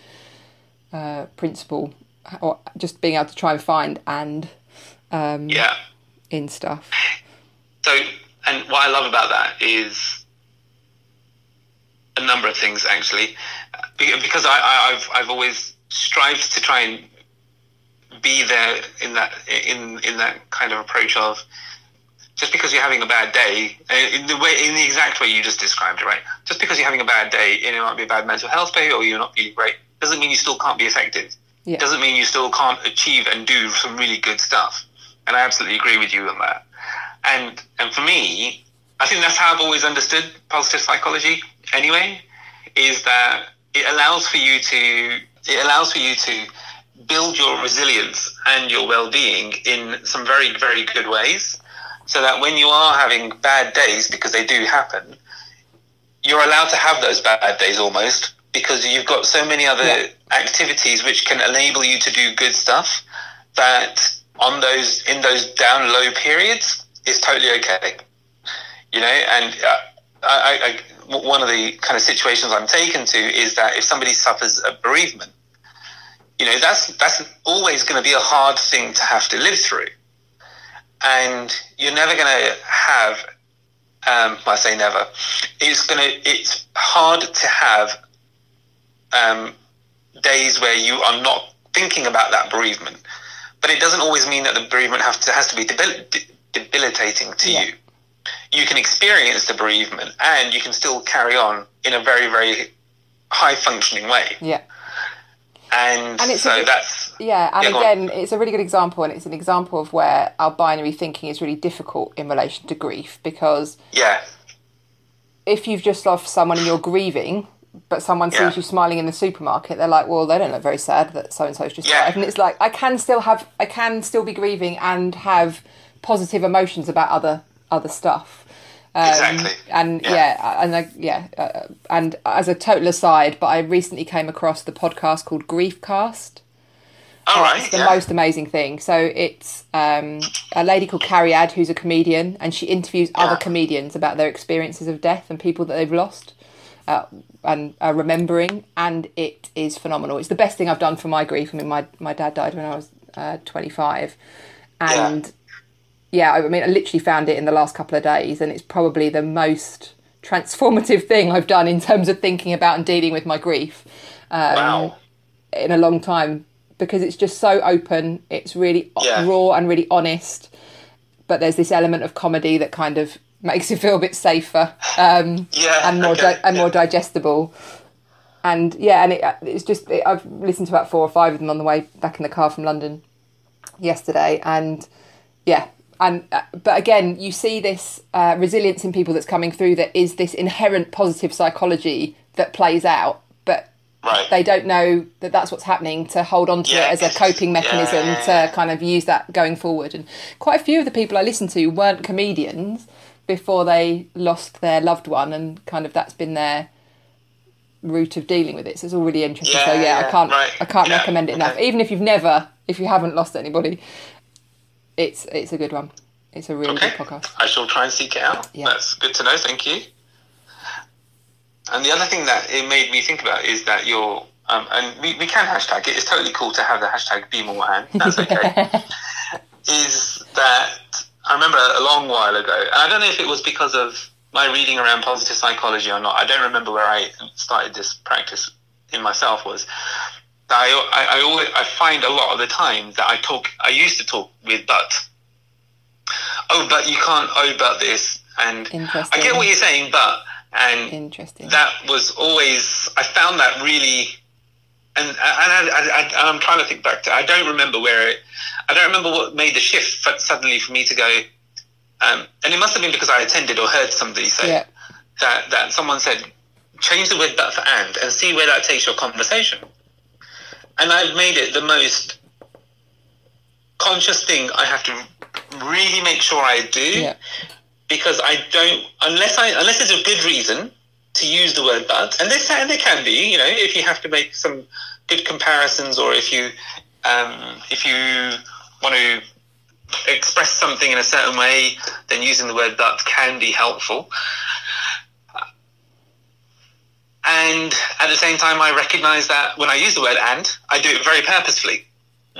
B: uh, principle, or just being able to try and find and um,
A: Yeah.
B: in stuff.
A: So, and what I love about that is a number of things actually, because I, I, I've I've always strived to try and be there in that in in that kind of approach of just because you're having a bad day uh, in the way in the exact way you just described it right? Just because you're having a bad day and it might be a bad mental health day or you're not feeling great doesn't mean you still can't be effective.
B: Yeah.
A: doesn't mean you still can't achieve and do some really good stuff. And I absolutely agree with you on that. And and for me I think that's how I've always understood positive psychology anyway is that it allows for you to it allows for you to build your resilience and your well-being in some very very good ways so that when you are having bad days because they do happen you're allowed to have those bad days almost because you've got so many other
B: Yeah.
A: activities which can enable you to do good stuff that on those in those down low periods it's totally okay you know and uh, I, I, I one of the kind of situations I'm taken to is that if somebody suffers a bereavement you know that's that's always going to be a hard thing to have to live through and you're never going to have um, I say never it's going to it's hard to have um, days where you are not thinking about that bereavement but it doesn't always mean that the bereavement have to, has to be debil- de- debilitating to
B: Yeah.
A: you you can experience the bereavement and you can still carry on in a very very high functioning way
B: Yeah.
A: And,
B: And it's
A: so
B: a-
A: that's
B: Yeah, and
A: Yeah, go on.
B: again, it's a really good example, and it's an example of where our binary thinking is really difficult in relation to grief because
A: yeah
B: if you've just lost someone and you're grieving, but someone sees
A: Yeah.
B: you smiling in the supermarket, they're like, "Well, they don't look very sad that so and so's just
A: Yeah.
B: died." And it's like I can still have, I can still be grieving and have positive emotions about other other stuff. Um,
A: Exactly.
B: And
A: Yeah.
B: yeah, and I, yeah, uh, and as a total aside, but I recently came across the podcast called Griefcast.
A: all right
B: It's the
A: yeah.
B: most amazing thing. So it's um, a lady called Cariad who's a comedian, and she interviews other comedians about their experiences of death and people that they've lost uh, and are remembering. And it is phenomenal. It's the best thing I've done for my grief. I mean, my my dad died when I was uh, 25, and yeah. I mean, I literally found it in the last couple of days, and it's probably the most transformative thing I've done in terms of thinking about and dealing with my grief um,
A: wow
B: in a long time because it's just so open. It's really
A: Yeah.
B: raw and really honest. But there's this element of comedy that kind of makes it feel a bit safer um,
A: Yeah,
B: and more
A: okay,
B: di- and
A: yeah.
B: more digestible. And yeah, and it, it's just it, I've listened to about four or five of them on the way back in the car from London yesterday, and yeah. And uh, but again, you see this uh, resilience in people that's coming through. That is this inherent positive psychology that plays out, but
A: right
B: they don't know that that's what's happening to hold on to
A: Yeah,
B: it as a coping mechanism
A: yeah, yeah, yeah.
B: to kind of use that going forward. And quite a few of the people I listened to weren't comedians before they lost their loved one, and kind of that's been their route of dealing with it. So it's all really interesting. so
A: Yeah,
B: yeah, I can't
A: right.
B: I can't
A: Yeah,
B: recommend it enough. Even if you've never, if you haven't lost anybody, it's it's a good one. It's a really
A: Okay.
B: good podcast.
A: I shall try and seek it out.
B: Yeah.
A: That's good to know. Thank you. And the other thing that it made me think about is that you're, um, and we, we can hashtag it. It's totally cool to have the hashtag be more hand. That's okay. is that I remember a long while ago, and I don't know if it was because of my reading around positive psychology or not. I don't remember where I started this practice in myself was, I, I, I, always, I find a lot of the time that I talk, I used to talk with but. Oh, but you can't. Oh, but this. And I get what you're saying, but and
B: interesting.
A: That was always. I found that really, and and I, I, am trying to think back to. I don't remember where it. I don't remember what made the shift suddenly for me to go. Um, and it must have been because I attended or heard somebody say yeah. that that someone said change the word but for and and see where that takes your conversation and I've made it the most conscious thing I have to really make sure I do yeah. because I don't unless I unless there's a good reason to use the word but and there and there can be you know if you have to make some good comparisons or if you um, if you want to express something in a certain way then using the word but can be helpful and at the same time, I recognize that when I use the word and, I do it very purposefully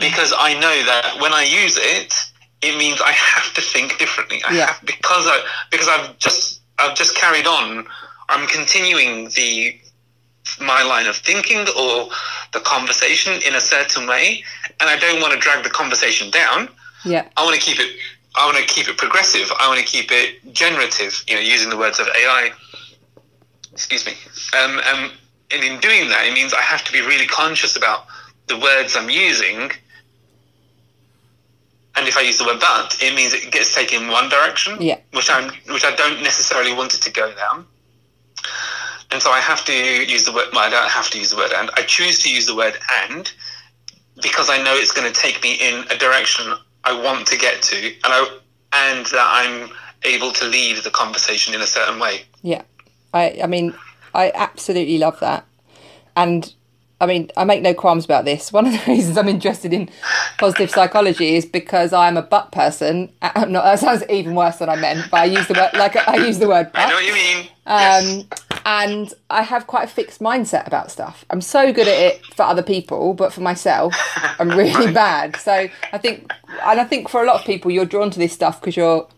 A: because I know that when I use it, it means I have to think differently. I yeah. have, because I because I've just I've just carried on. I'm continuing the my line of thinking or the conversation in a certain way, and I don't want to drag the conversation down.
B: Yeah,
A: I want to keep it. I want to keep it progressive. I want to keep it generative. You know, using the words of AI excuse me. Um, um, and in doing that, it means I have to be really conscious about the words I'm using. And if I use the word "but," it means it gets taken in one direction,
B: yeah.
A: which I'm, which I don't necessarily want it to go down. And so I have to use the word. Well, I don't have to use the word "and." I choose to use the word "and" because I know it's going to take me in a direction I want to get to, and I and that I'm able to lead the conversation in a certain way.
B: Yeah. I, I mean, I absolutely love that. And I mean, I make no qualms about this. One of the reasons I'm interested in positive psychology is because I'm a butt person. I'm not. That sounds even worse than I meant, but I use the word like I use the word.
A: Butt. I know what you mean.
B: Um, yes. And I have quite a fixed mindset about stuff. I'm so good at it for other people, but for myself, I'm really bad. So I think, and I think for a lot of people, you're drawn to this stuff because you're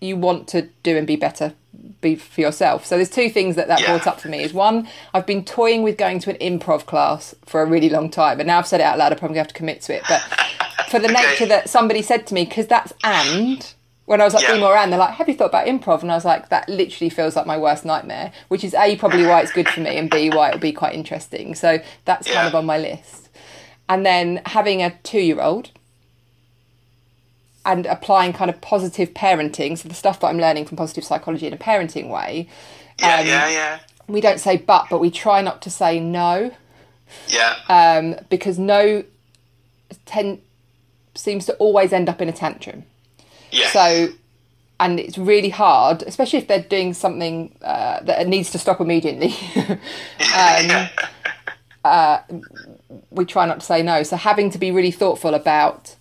B: you want to do and be better be for yourself. So there's two things that that yeah. brought up for me. Is one, I've been toying with going to an improv class for a really long time, and now I've said it out loud. I probably have to commit to it. But for the okay. nature that somebody said to me, because that's and when I was like yeah. more and they're like, "Have you thought about improv?" And I was like, "That literally feels like my worst nightmare." Which is a probably why it's good for me, and b why it'll be quite interesting. So that's yeah. kind of on my list. And then having a two-year-old and applying kind of positive parenting, so the stuff that I'm learning from positive psychology in a parenting way.
A: Yeah, um, yeah, yeah.
B: We don't say but, but we try not to say no.
A: Yeah.
B: Um, because no ten, seems to always end up in a tantrum.
A: Yeah.
B: So, and it's really hard, especially if they're doing something uh, that needs to stop immediately. um, uh, we try not to say no. So having to be really thoughtful about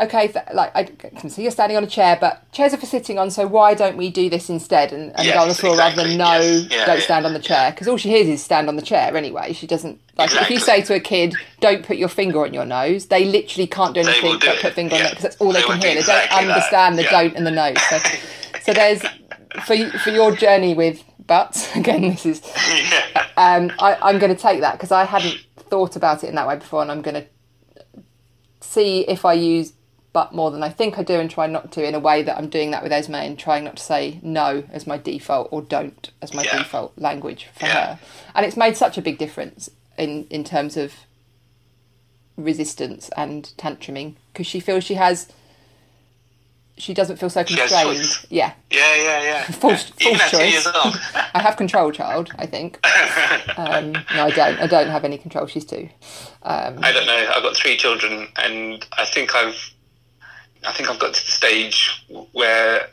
B: okay, th- like I can see you're standing on a chair, but chairs are for sitting on, so why don't we do this instead and, and yes, go on the floor exactly. rather than no, yes. yeah, don't yeah, stand on the chair? Because all she hears is stand on the chair anyway. She doesn't like exactly. if you say to a kid, "Don't put your finger on your nose," they literally can't do anything do but it. put finger yeah. on it because that's all they, they can hear. They don't understand that. the don't and the no. So, so there's for for your journey with butts again. This is um, I, I'm going to take that because I hadn't thought about it in that way before, and I'm going to see if I use but more than I think I do and try not to in a way that I'm doing that with Esme and trying not to say no as my default or don't as my yeah. default language for yeah. her. And it's made such a big difference in, in terms of resistance and tantruming because she feels she has she doesn't feel so constrained. Yeah.
A: Yeah, yeah, yeah.
B: False, yeah. choice. I have control child, I think. Um, no, I don't. I don't have any control. She's two. Um,
A: I don't know. I've got three children, and I think I've I think I've got to the stage where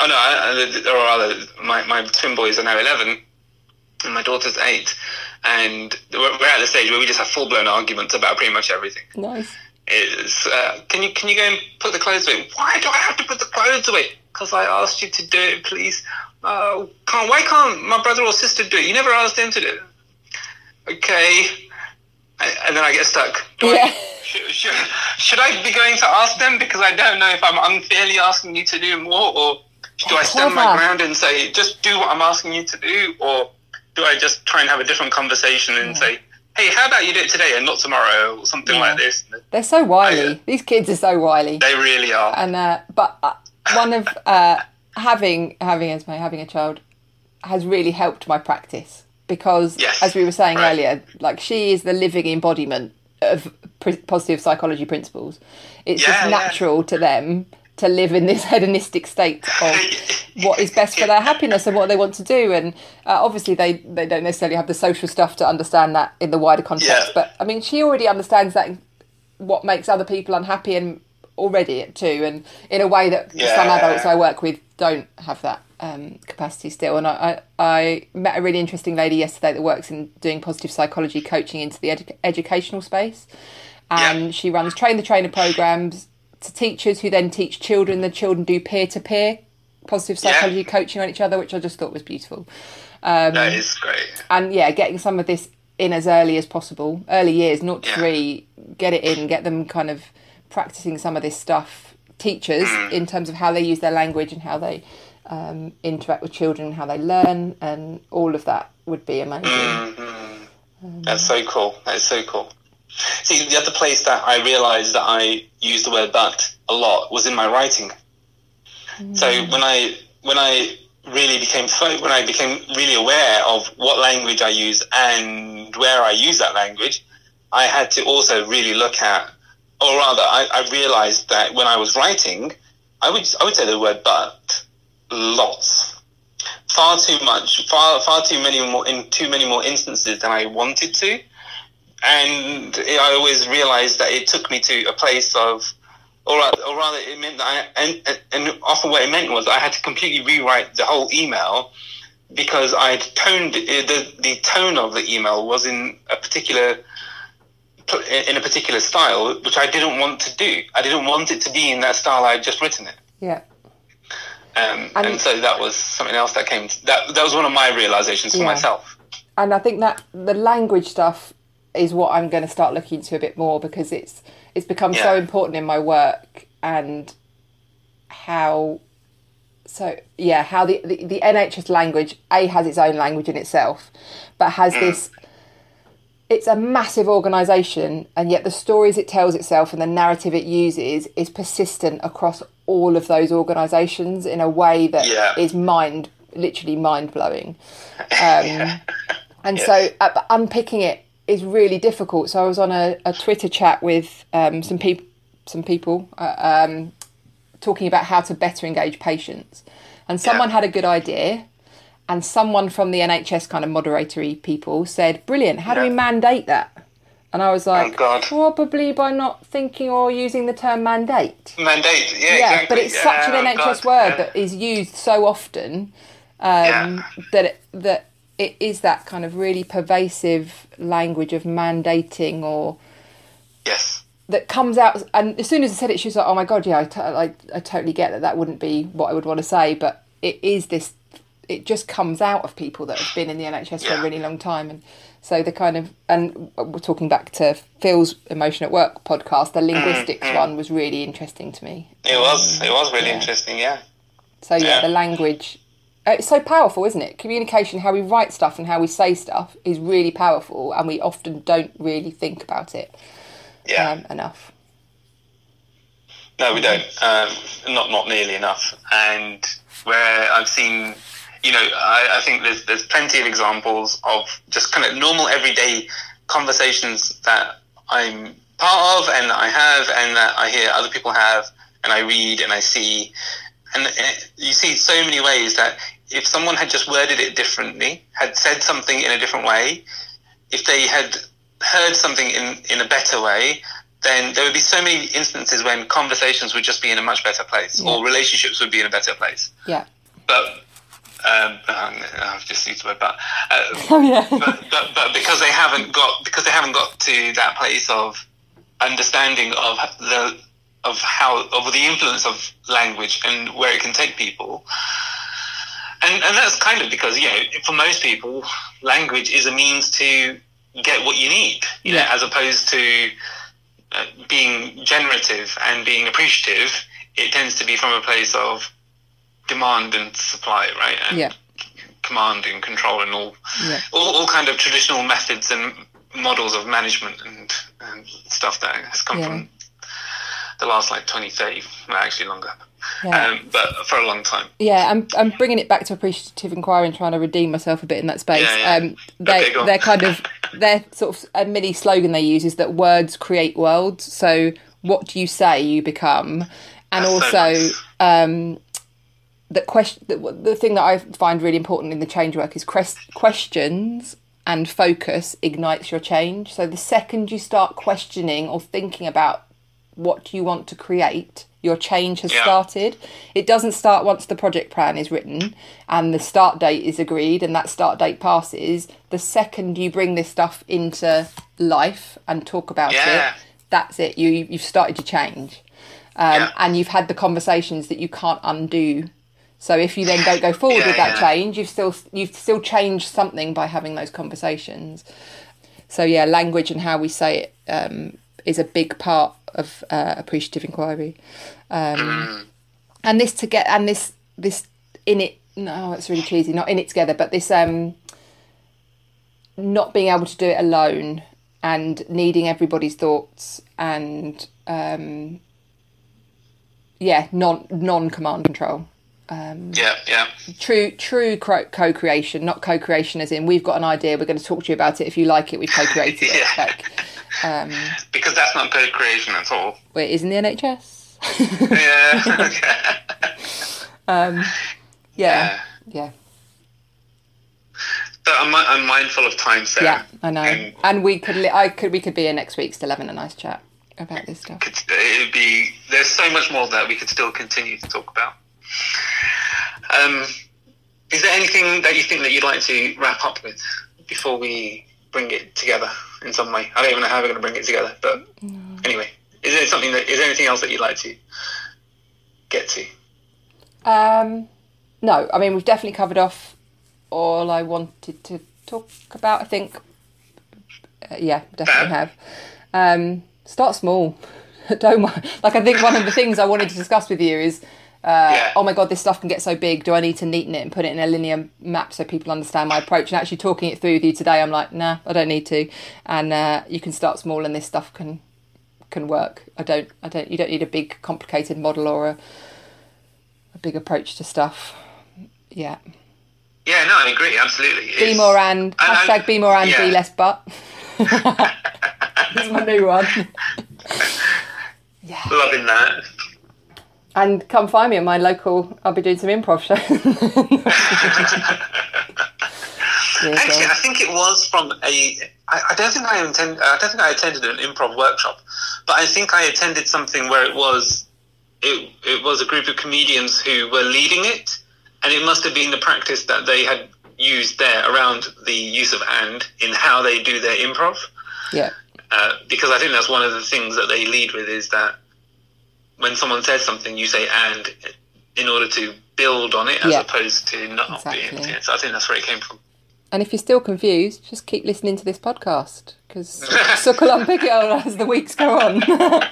A: oh no, I, there are other. My my twin boys are now eleven, and my daughter's eight, and we're, we're at the stage where we just have full blown arguments about pretty much everything.
B: Nice.
A: Is uh, can you can you go and put the clothes away? Why do I have to put the clothes away? Because I asked you to do it, please. Uh, can't why can't my brother or sister do it? You never asked them to do it. Okay, and then I get stuck. Do yeah. I, should, should, should, I be going to ask them because I don't know if I'm unfairly asking you to do more, or do I stand my ground and say just do what I'm asking you to do, or do I just try and have a different conversation and yeah. say, hey, how about you do it today and not tomorrow, or something
B: Yeah.
A: like this.
B: They're so wily.
A: Oh, yeah.
B: These kids are so wily.
A: They really are.
B: and uh, but uh, one of uh, having having my having a child has really helped my practice because
A: Yes,
B: as we were saying
A: right.
B: earlier like she is the living embodiment of pr- positive psychology principles it's
A: Yeah,
B: just
A: yeah.
B: natural to them to live in this hedonistic state of what is best for their happiness and what they want to do and uh, obviously they they don't necessarily have the social stuff to understand that in the wider context
A: Yeah.
B: but i mean she already understands that what makes other people unhappy and already too and in a way that
A: Yeah.
B: some adults i work with don't have that um, capacity still and I, I, I met a really interesting lady yesterday that works in doing positive psychology coaching into the edu- educational space and
A: Yeah.
B: she runs train the trainer programs to teachers who then teach children the children do peer-to-peer positive
A: Yeah.
B: psychology coaching on each other which i just thought was beautiful um,
A: that is great.
B: and yeah, getting some of this in as early as possible, early years, not
A: Yeah.
B: three, get it in, get them kind of practicing some of this stuff. Teachers,
A: Mm.
B: in terms of how they use their language and how they um, interact with children, how they learn, and all of that would be amazing.
A: Mm-hmm. That's so cool. That is so cool. See, the other place that I realized that I used the word "but" a lot was in my writing. So when I when I really became when I became really aware of what language I use and where I use that language, I had to also really look at, or rather, I, I realized that when I was writing, I would I would say the word "but" lots far too much, far far too many more in too many more instances than I wanted to, and I always realised that it took me to a place of, or rather, or rather it meant that I and and often what it meant was I had to completely rewrite the whole email because I'd toned the the tone of the email was in a particular in a particular style which I didn't want to do. I didn't want it to be in that style I had just written it.
B: Yeah,
A: Um,
B: And-
A: and, so that was something else that came. That that was one of my realizations for
B: Yeah.
A: myself.
B: and I think that the language stuff is what I'm going to start looking into a bit more because it's it's become so important in my work and how so yeah how the, the the NHS language a has its own language in itself but has this it's a massive organization and yet the stories it tells itself and the narrative it uses is persistent across all of those organizations in a way that is
A: Yeah.
B: mind literally mind blowing um, and so uh, unpicking it is really difficult. So I was on a, a Twitter chat with um, some people, some people uh, um, talking about how to better engage patients, and someone
A: Yeah.
B: had a good idea, and someone from the NHS kind of moderatory people said, "Brilliant! How do we mandate that?" And I was like,
A: God.
B: "Probably by not thinking or using the term mandate."
A: Mandate, yeah,
B: yeah,
A: exactly.
B: but it's
A: Yeah,
B: such an
A: oh,
B: NHS
A: God,
B: word
A: yeah.
B: that is used so often um,
A: Yeah.
B: that it, that it is that kind of really pervasive language of mandating or
A: Yes,
B: that comes out. And as soon as I said it, she was like, "Oh my god, yeah, I, to- I, I totally get that. That wouldn't be what I would want to say, but it is this. It just comes out of people that have been in the NHS for a really long time, and so the kind of and we're talking back to Phil's Emotion at Work podcast. The linguistics one was really interesting to me.
A: it was. It was really
B: yeah.
A: interesting. Yeah,
B: So yeah,
A: Yeah.
B: the language. uh, It's so powerful, isn't it? Communication, how we write stuff and how we say stuff, is really powerful, and we often don't really think about it
A: yeah.
B: um, enough.
A: No, we don't. Um, not not nearly enough. And where I've seen, you know, I, I think there's there's plenty of examples of just kind of normal everyday conversations that I'm part of and that I have and that I hear other people have and I read and I see. And uh, you see so many ways that if someone had just worded it differently, had said something in a different way, if they had heard something in, in a better way, then there would be so many instances when conversations would just be in a much better place or relationships would be in a better place.
B: Yeah.
A: But um, I've just used the word but, uh,
B: Oh yeah.
A: but, but but because they haven't got because they haven't got to that place of understanding of the of how of the influence of language and where it can take people. And, and that's kind of because you know for most people language is a means to get what you need you know
B: Yeah.
A: as opposed to uh, being generative and being appreciative it tends to be from a place of demand and supply right and
B: Yeah.
A: command and control and all
B: Yeah.
A: all, all kind of traditional methods and models of management and, and stuff that has come
B: Yeah.
A: from the last like 20, 30, well, actually longer,
B: Yeah.
A: um, but for a long time.
B: Yeah, I'm I'm bringing it back to appreciative inquiry and trying to redeem myself a bit in that space.
A: Yeah, yeah.
B: Um, they
A: Okay,
B: they're kind of their sort of a mini slogan they use is that words create worlds. So what do you say, you become, and
A: That's so
B: also
A: nice.
B: um, that question. The, the thing that I find really important in the change work is quest- questions and focus ignites your change. So the second you start questioning or thinking about what you want to create, your change has
A: Yeah.
B: started. It doesn't start once the project plan is written and the start date is agreed and that start date passes. The second you bring this stuff into life and talk about
A: Yeah.
B: it, that's it. You you've started to change, um,
A: Yeah.
B: and you've had the conversations that you can't undo. So if you then don't go forward
A: Yeah,
B: with that
A: yeah.
B: change, you've still you've still changed something by having those conversations. So yeah, language and how we say it um, is a big part of uh, appreciative inquiry, um, and this to get and this this in it. No, it's really cheesy. Not in it together, but this um, not being able to do it alone and needing everybody's thoughts and um, yeah, non non command control Um,
A: yeah, yeah.
B: true true co-creation not co-creation as in we've got an idea we're going to talk to you about it if you like it we've co-created it
A: Yeah.
B: like um,
A: Because that's not co-creation at all.
B: where it is in the nhs
A: Yeah. okay.
B: Um, yeah yeah
A: So I'm, I'm mindful of time, Sarah.
B: yeah i know
A: And
B: and we could li- i could we could be here next week still having a nice chat about this stuff
A: could- it'd be there's so much more that we could still continue to talk about. Um, is there anything that you think that you'd like to wrap up with before we bring it together in some way? I don't even know how we're going to bring it together, but anyway, is there something that is there anything else that you'd like to get to?
B: um no. I mean we've definitely covered off all i wanted to talk about i think. Uh, yeah definitely have. Um start small. Don't mind like i think one of the things i wanted to discuss with you is uh,
A: Yeah.
B: oh my god this stuff can get so big do i need to neaten it and put it in a linear map so people understand my approach and actually talking it through with you today i'm like nah i don't need to and uh, you can start small and this stuff can can work i don't i don't you don't need a big complicated model or a, a big approach to stuff yeah
A: Yeah, no, I agree absolutely.
B: be
A: It's-
B: more and
A: I- I-
B: hashtag be more and
A: yeah.
B: be less but this is my new one yeah.
A: Loving that.
B: And come find me at my local i'll be doing some improv shows
A: Actually, I think it was from a. I, I don't think I intend. I don't think I attended an improv workshop, but I think I attended something where it was. It it was a group of comedians who were leading it, and it must have been the practice that they had used there around the use of and in how they do their improv.
B: yeah
A: Uh, because I think that's one of the things that they lead with is that when someone says something, you say and in order to build on it as
B: Yeah.
A: opposed to not
B: Exactly.
A: being. Yeah, so I think that's where it came from.
B: And if you're still confused, just keep listening to this podcast because suckle and pick it on as the weeks go on.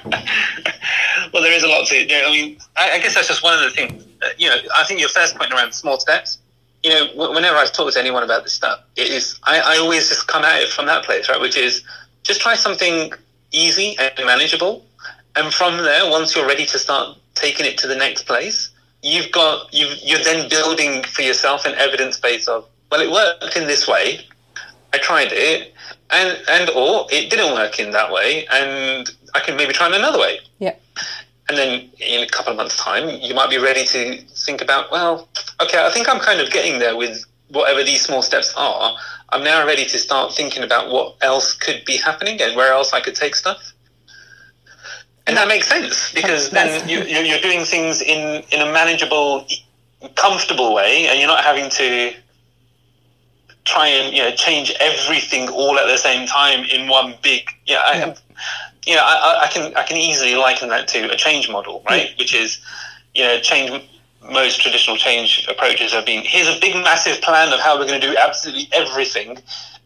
A: Well, there is a lot to. it. I mean, I, I guess that's just one of the things. Uh, you know, I think your first point around small steps. You know, wh- whenever I've talked to anyone about this stuff, it is I, I always just come at it from that place, right? Which is just try something easy and manageable, and from there, once you're ready to start taking it to the next place, you've got you you're then building for yourself an evidence base of well, it worked in this way. I tried it, and and or it didn't work in that way, and I can maybe try it another way.
B: yeah,
A: And then in a couple of months' time, you might be ready to think about, well, okay, I think I'm kind of getting there with whatever these small steps are. I'm now ready to start thinking about what else could be happening and where else I could take stuff. And that makes sense because then you, you- you're doing things in, in a manageable, comfortable way, and you're not having to try and you know change everything all at the same time in one big. Yeah, I,
B: Yeah.
A: you know, I, I- I can I can easily liken that to a change model, right? Which is, you know, change. Most traditional change approaches have been here's a big massive plan of how we're going to do absolutely everything,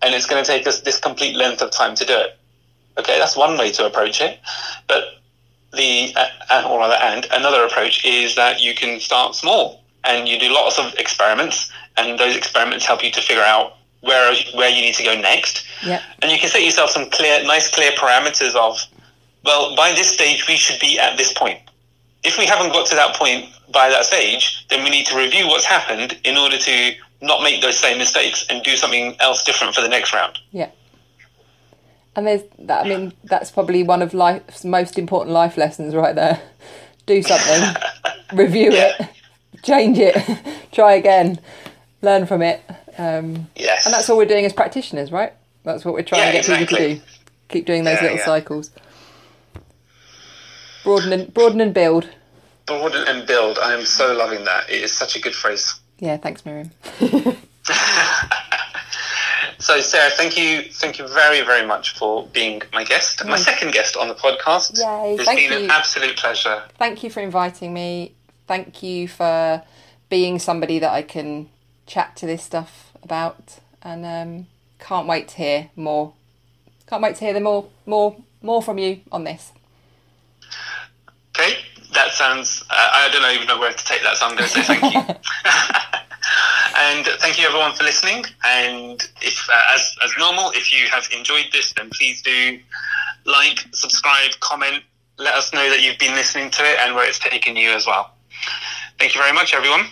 A: and it's going to take us this complete length of time to do it. Okay, that's one way to approach it, but the uh, or rather, and another approach is that you can start small and you do lots of experiments, and those experiments help you to figure out where where you need to go next.
B: Yeah.
A: And you can set yourself some clear, nice, clear parameters of, well, by this stage we should be at this point. If we haven't got to that point by that stage, then we need to review what's happened in order to not make those same mistakes and do something else different for the next round.
B: Yeah. And there's that. I mean, that's probably one of life's most important life lessons, right there. Do something, review
A: Yeah.
B: it, change it, try again, learn from it. Um,
A: Yes.
B: and that's all we're doing as practitioners, right? That's what we're trying
A: Yeah,
B: to get people to do. Keep doing those
A: Yeah,
B: little cycles. Broaden and broaden and build.
A: Broaden and build. I am so loving that. It is such a good phrase.
B: Yeah, thanks, Miriam.
A: So, Sarah, thank you, thank you very, very much for being my guest, my second guest on the podcast.
B: Yay,
A: it's been
B: you.
A: an absolute pleasure.
B: Thank you for inviting me. Thank you for being somebody that I can chat to this stuff about, and um, can't wait to hear more. Can't wait to hear the more, more, more from you on this.
A: Okay, that sounds. Uh, I don't even know where to take that, so I'm going to say thank you. and thank you everyone for listening. And if, uh, as as normal, if you have enjoyed this, then please do like, subscribe, comment. Let us know that you've been listening to it and where it's taken you as well. Thank you very much, everyone.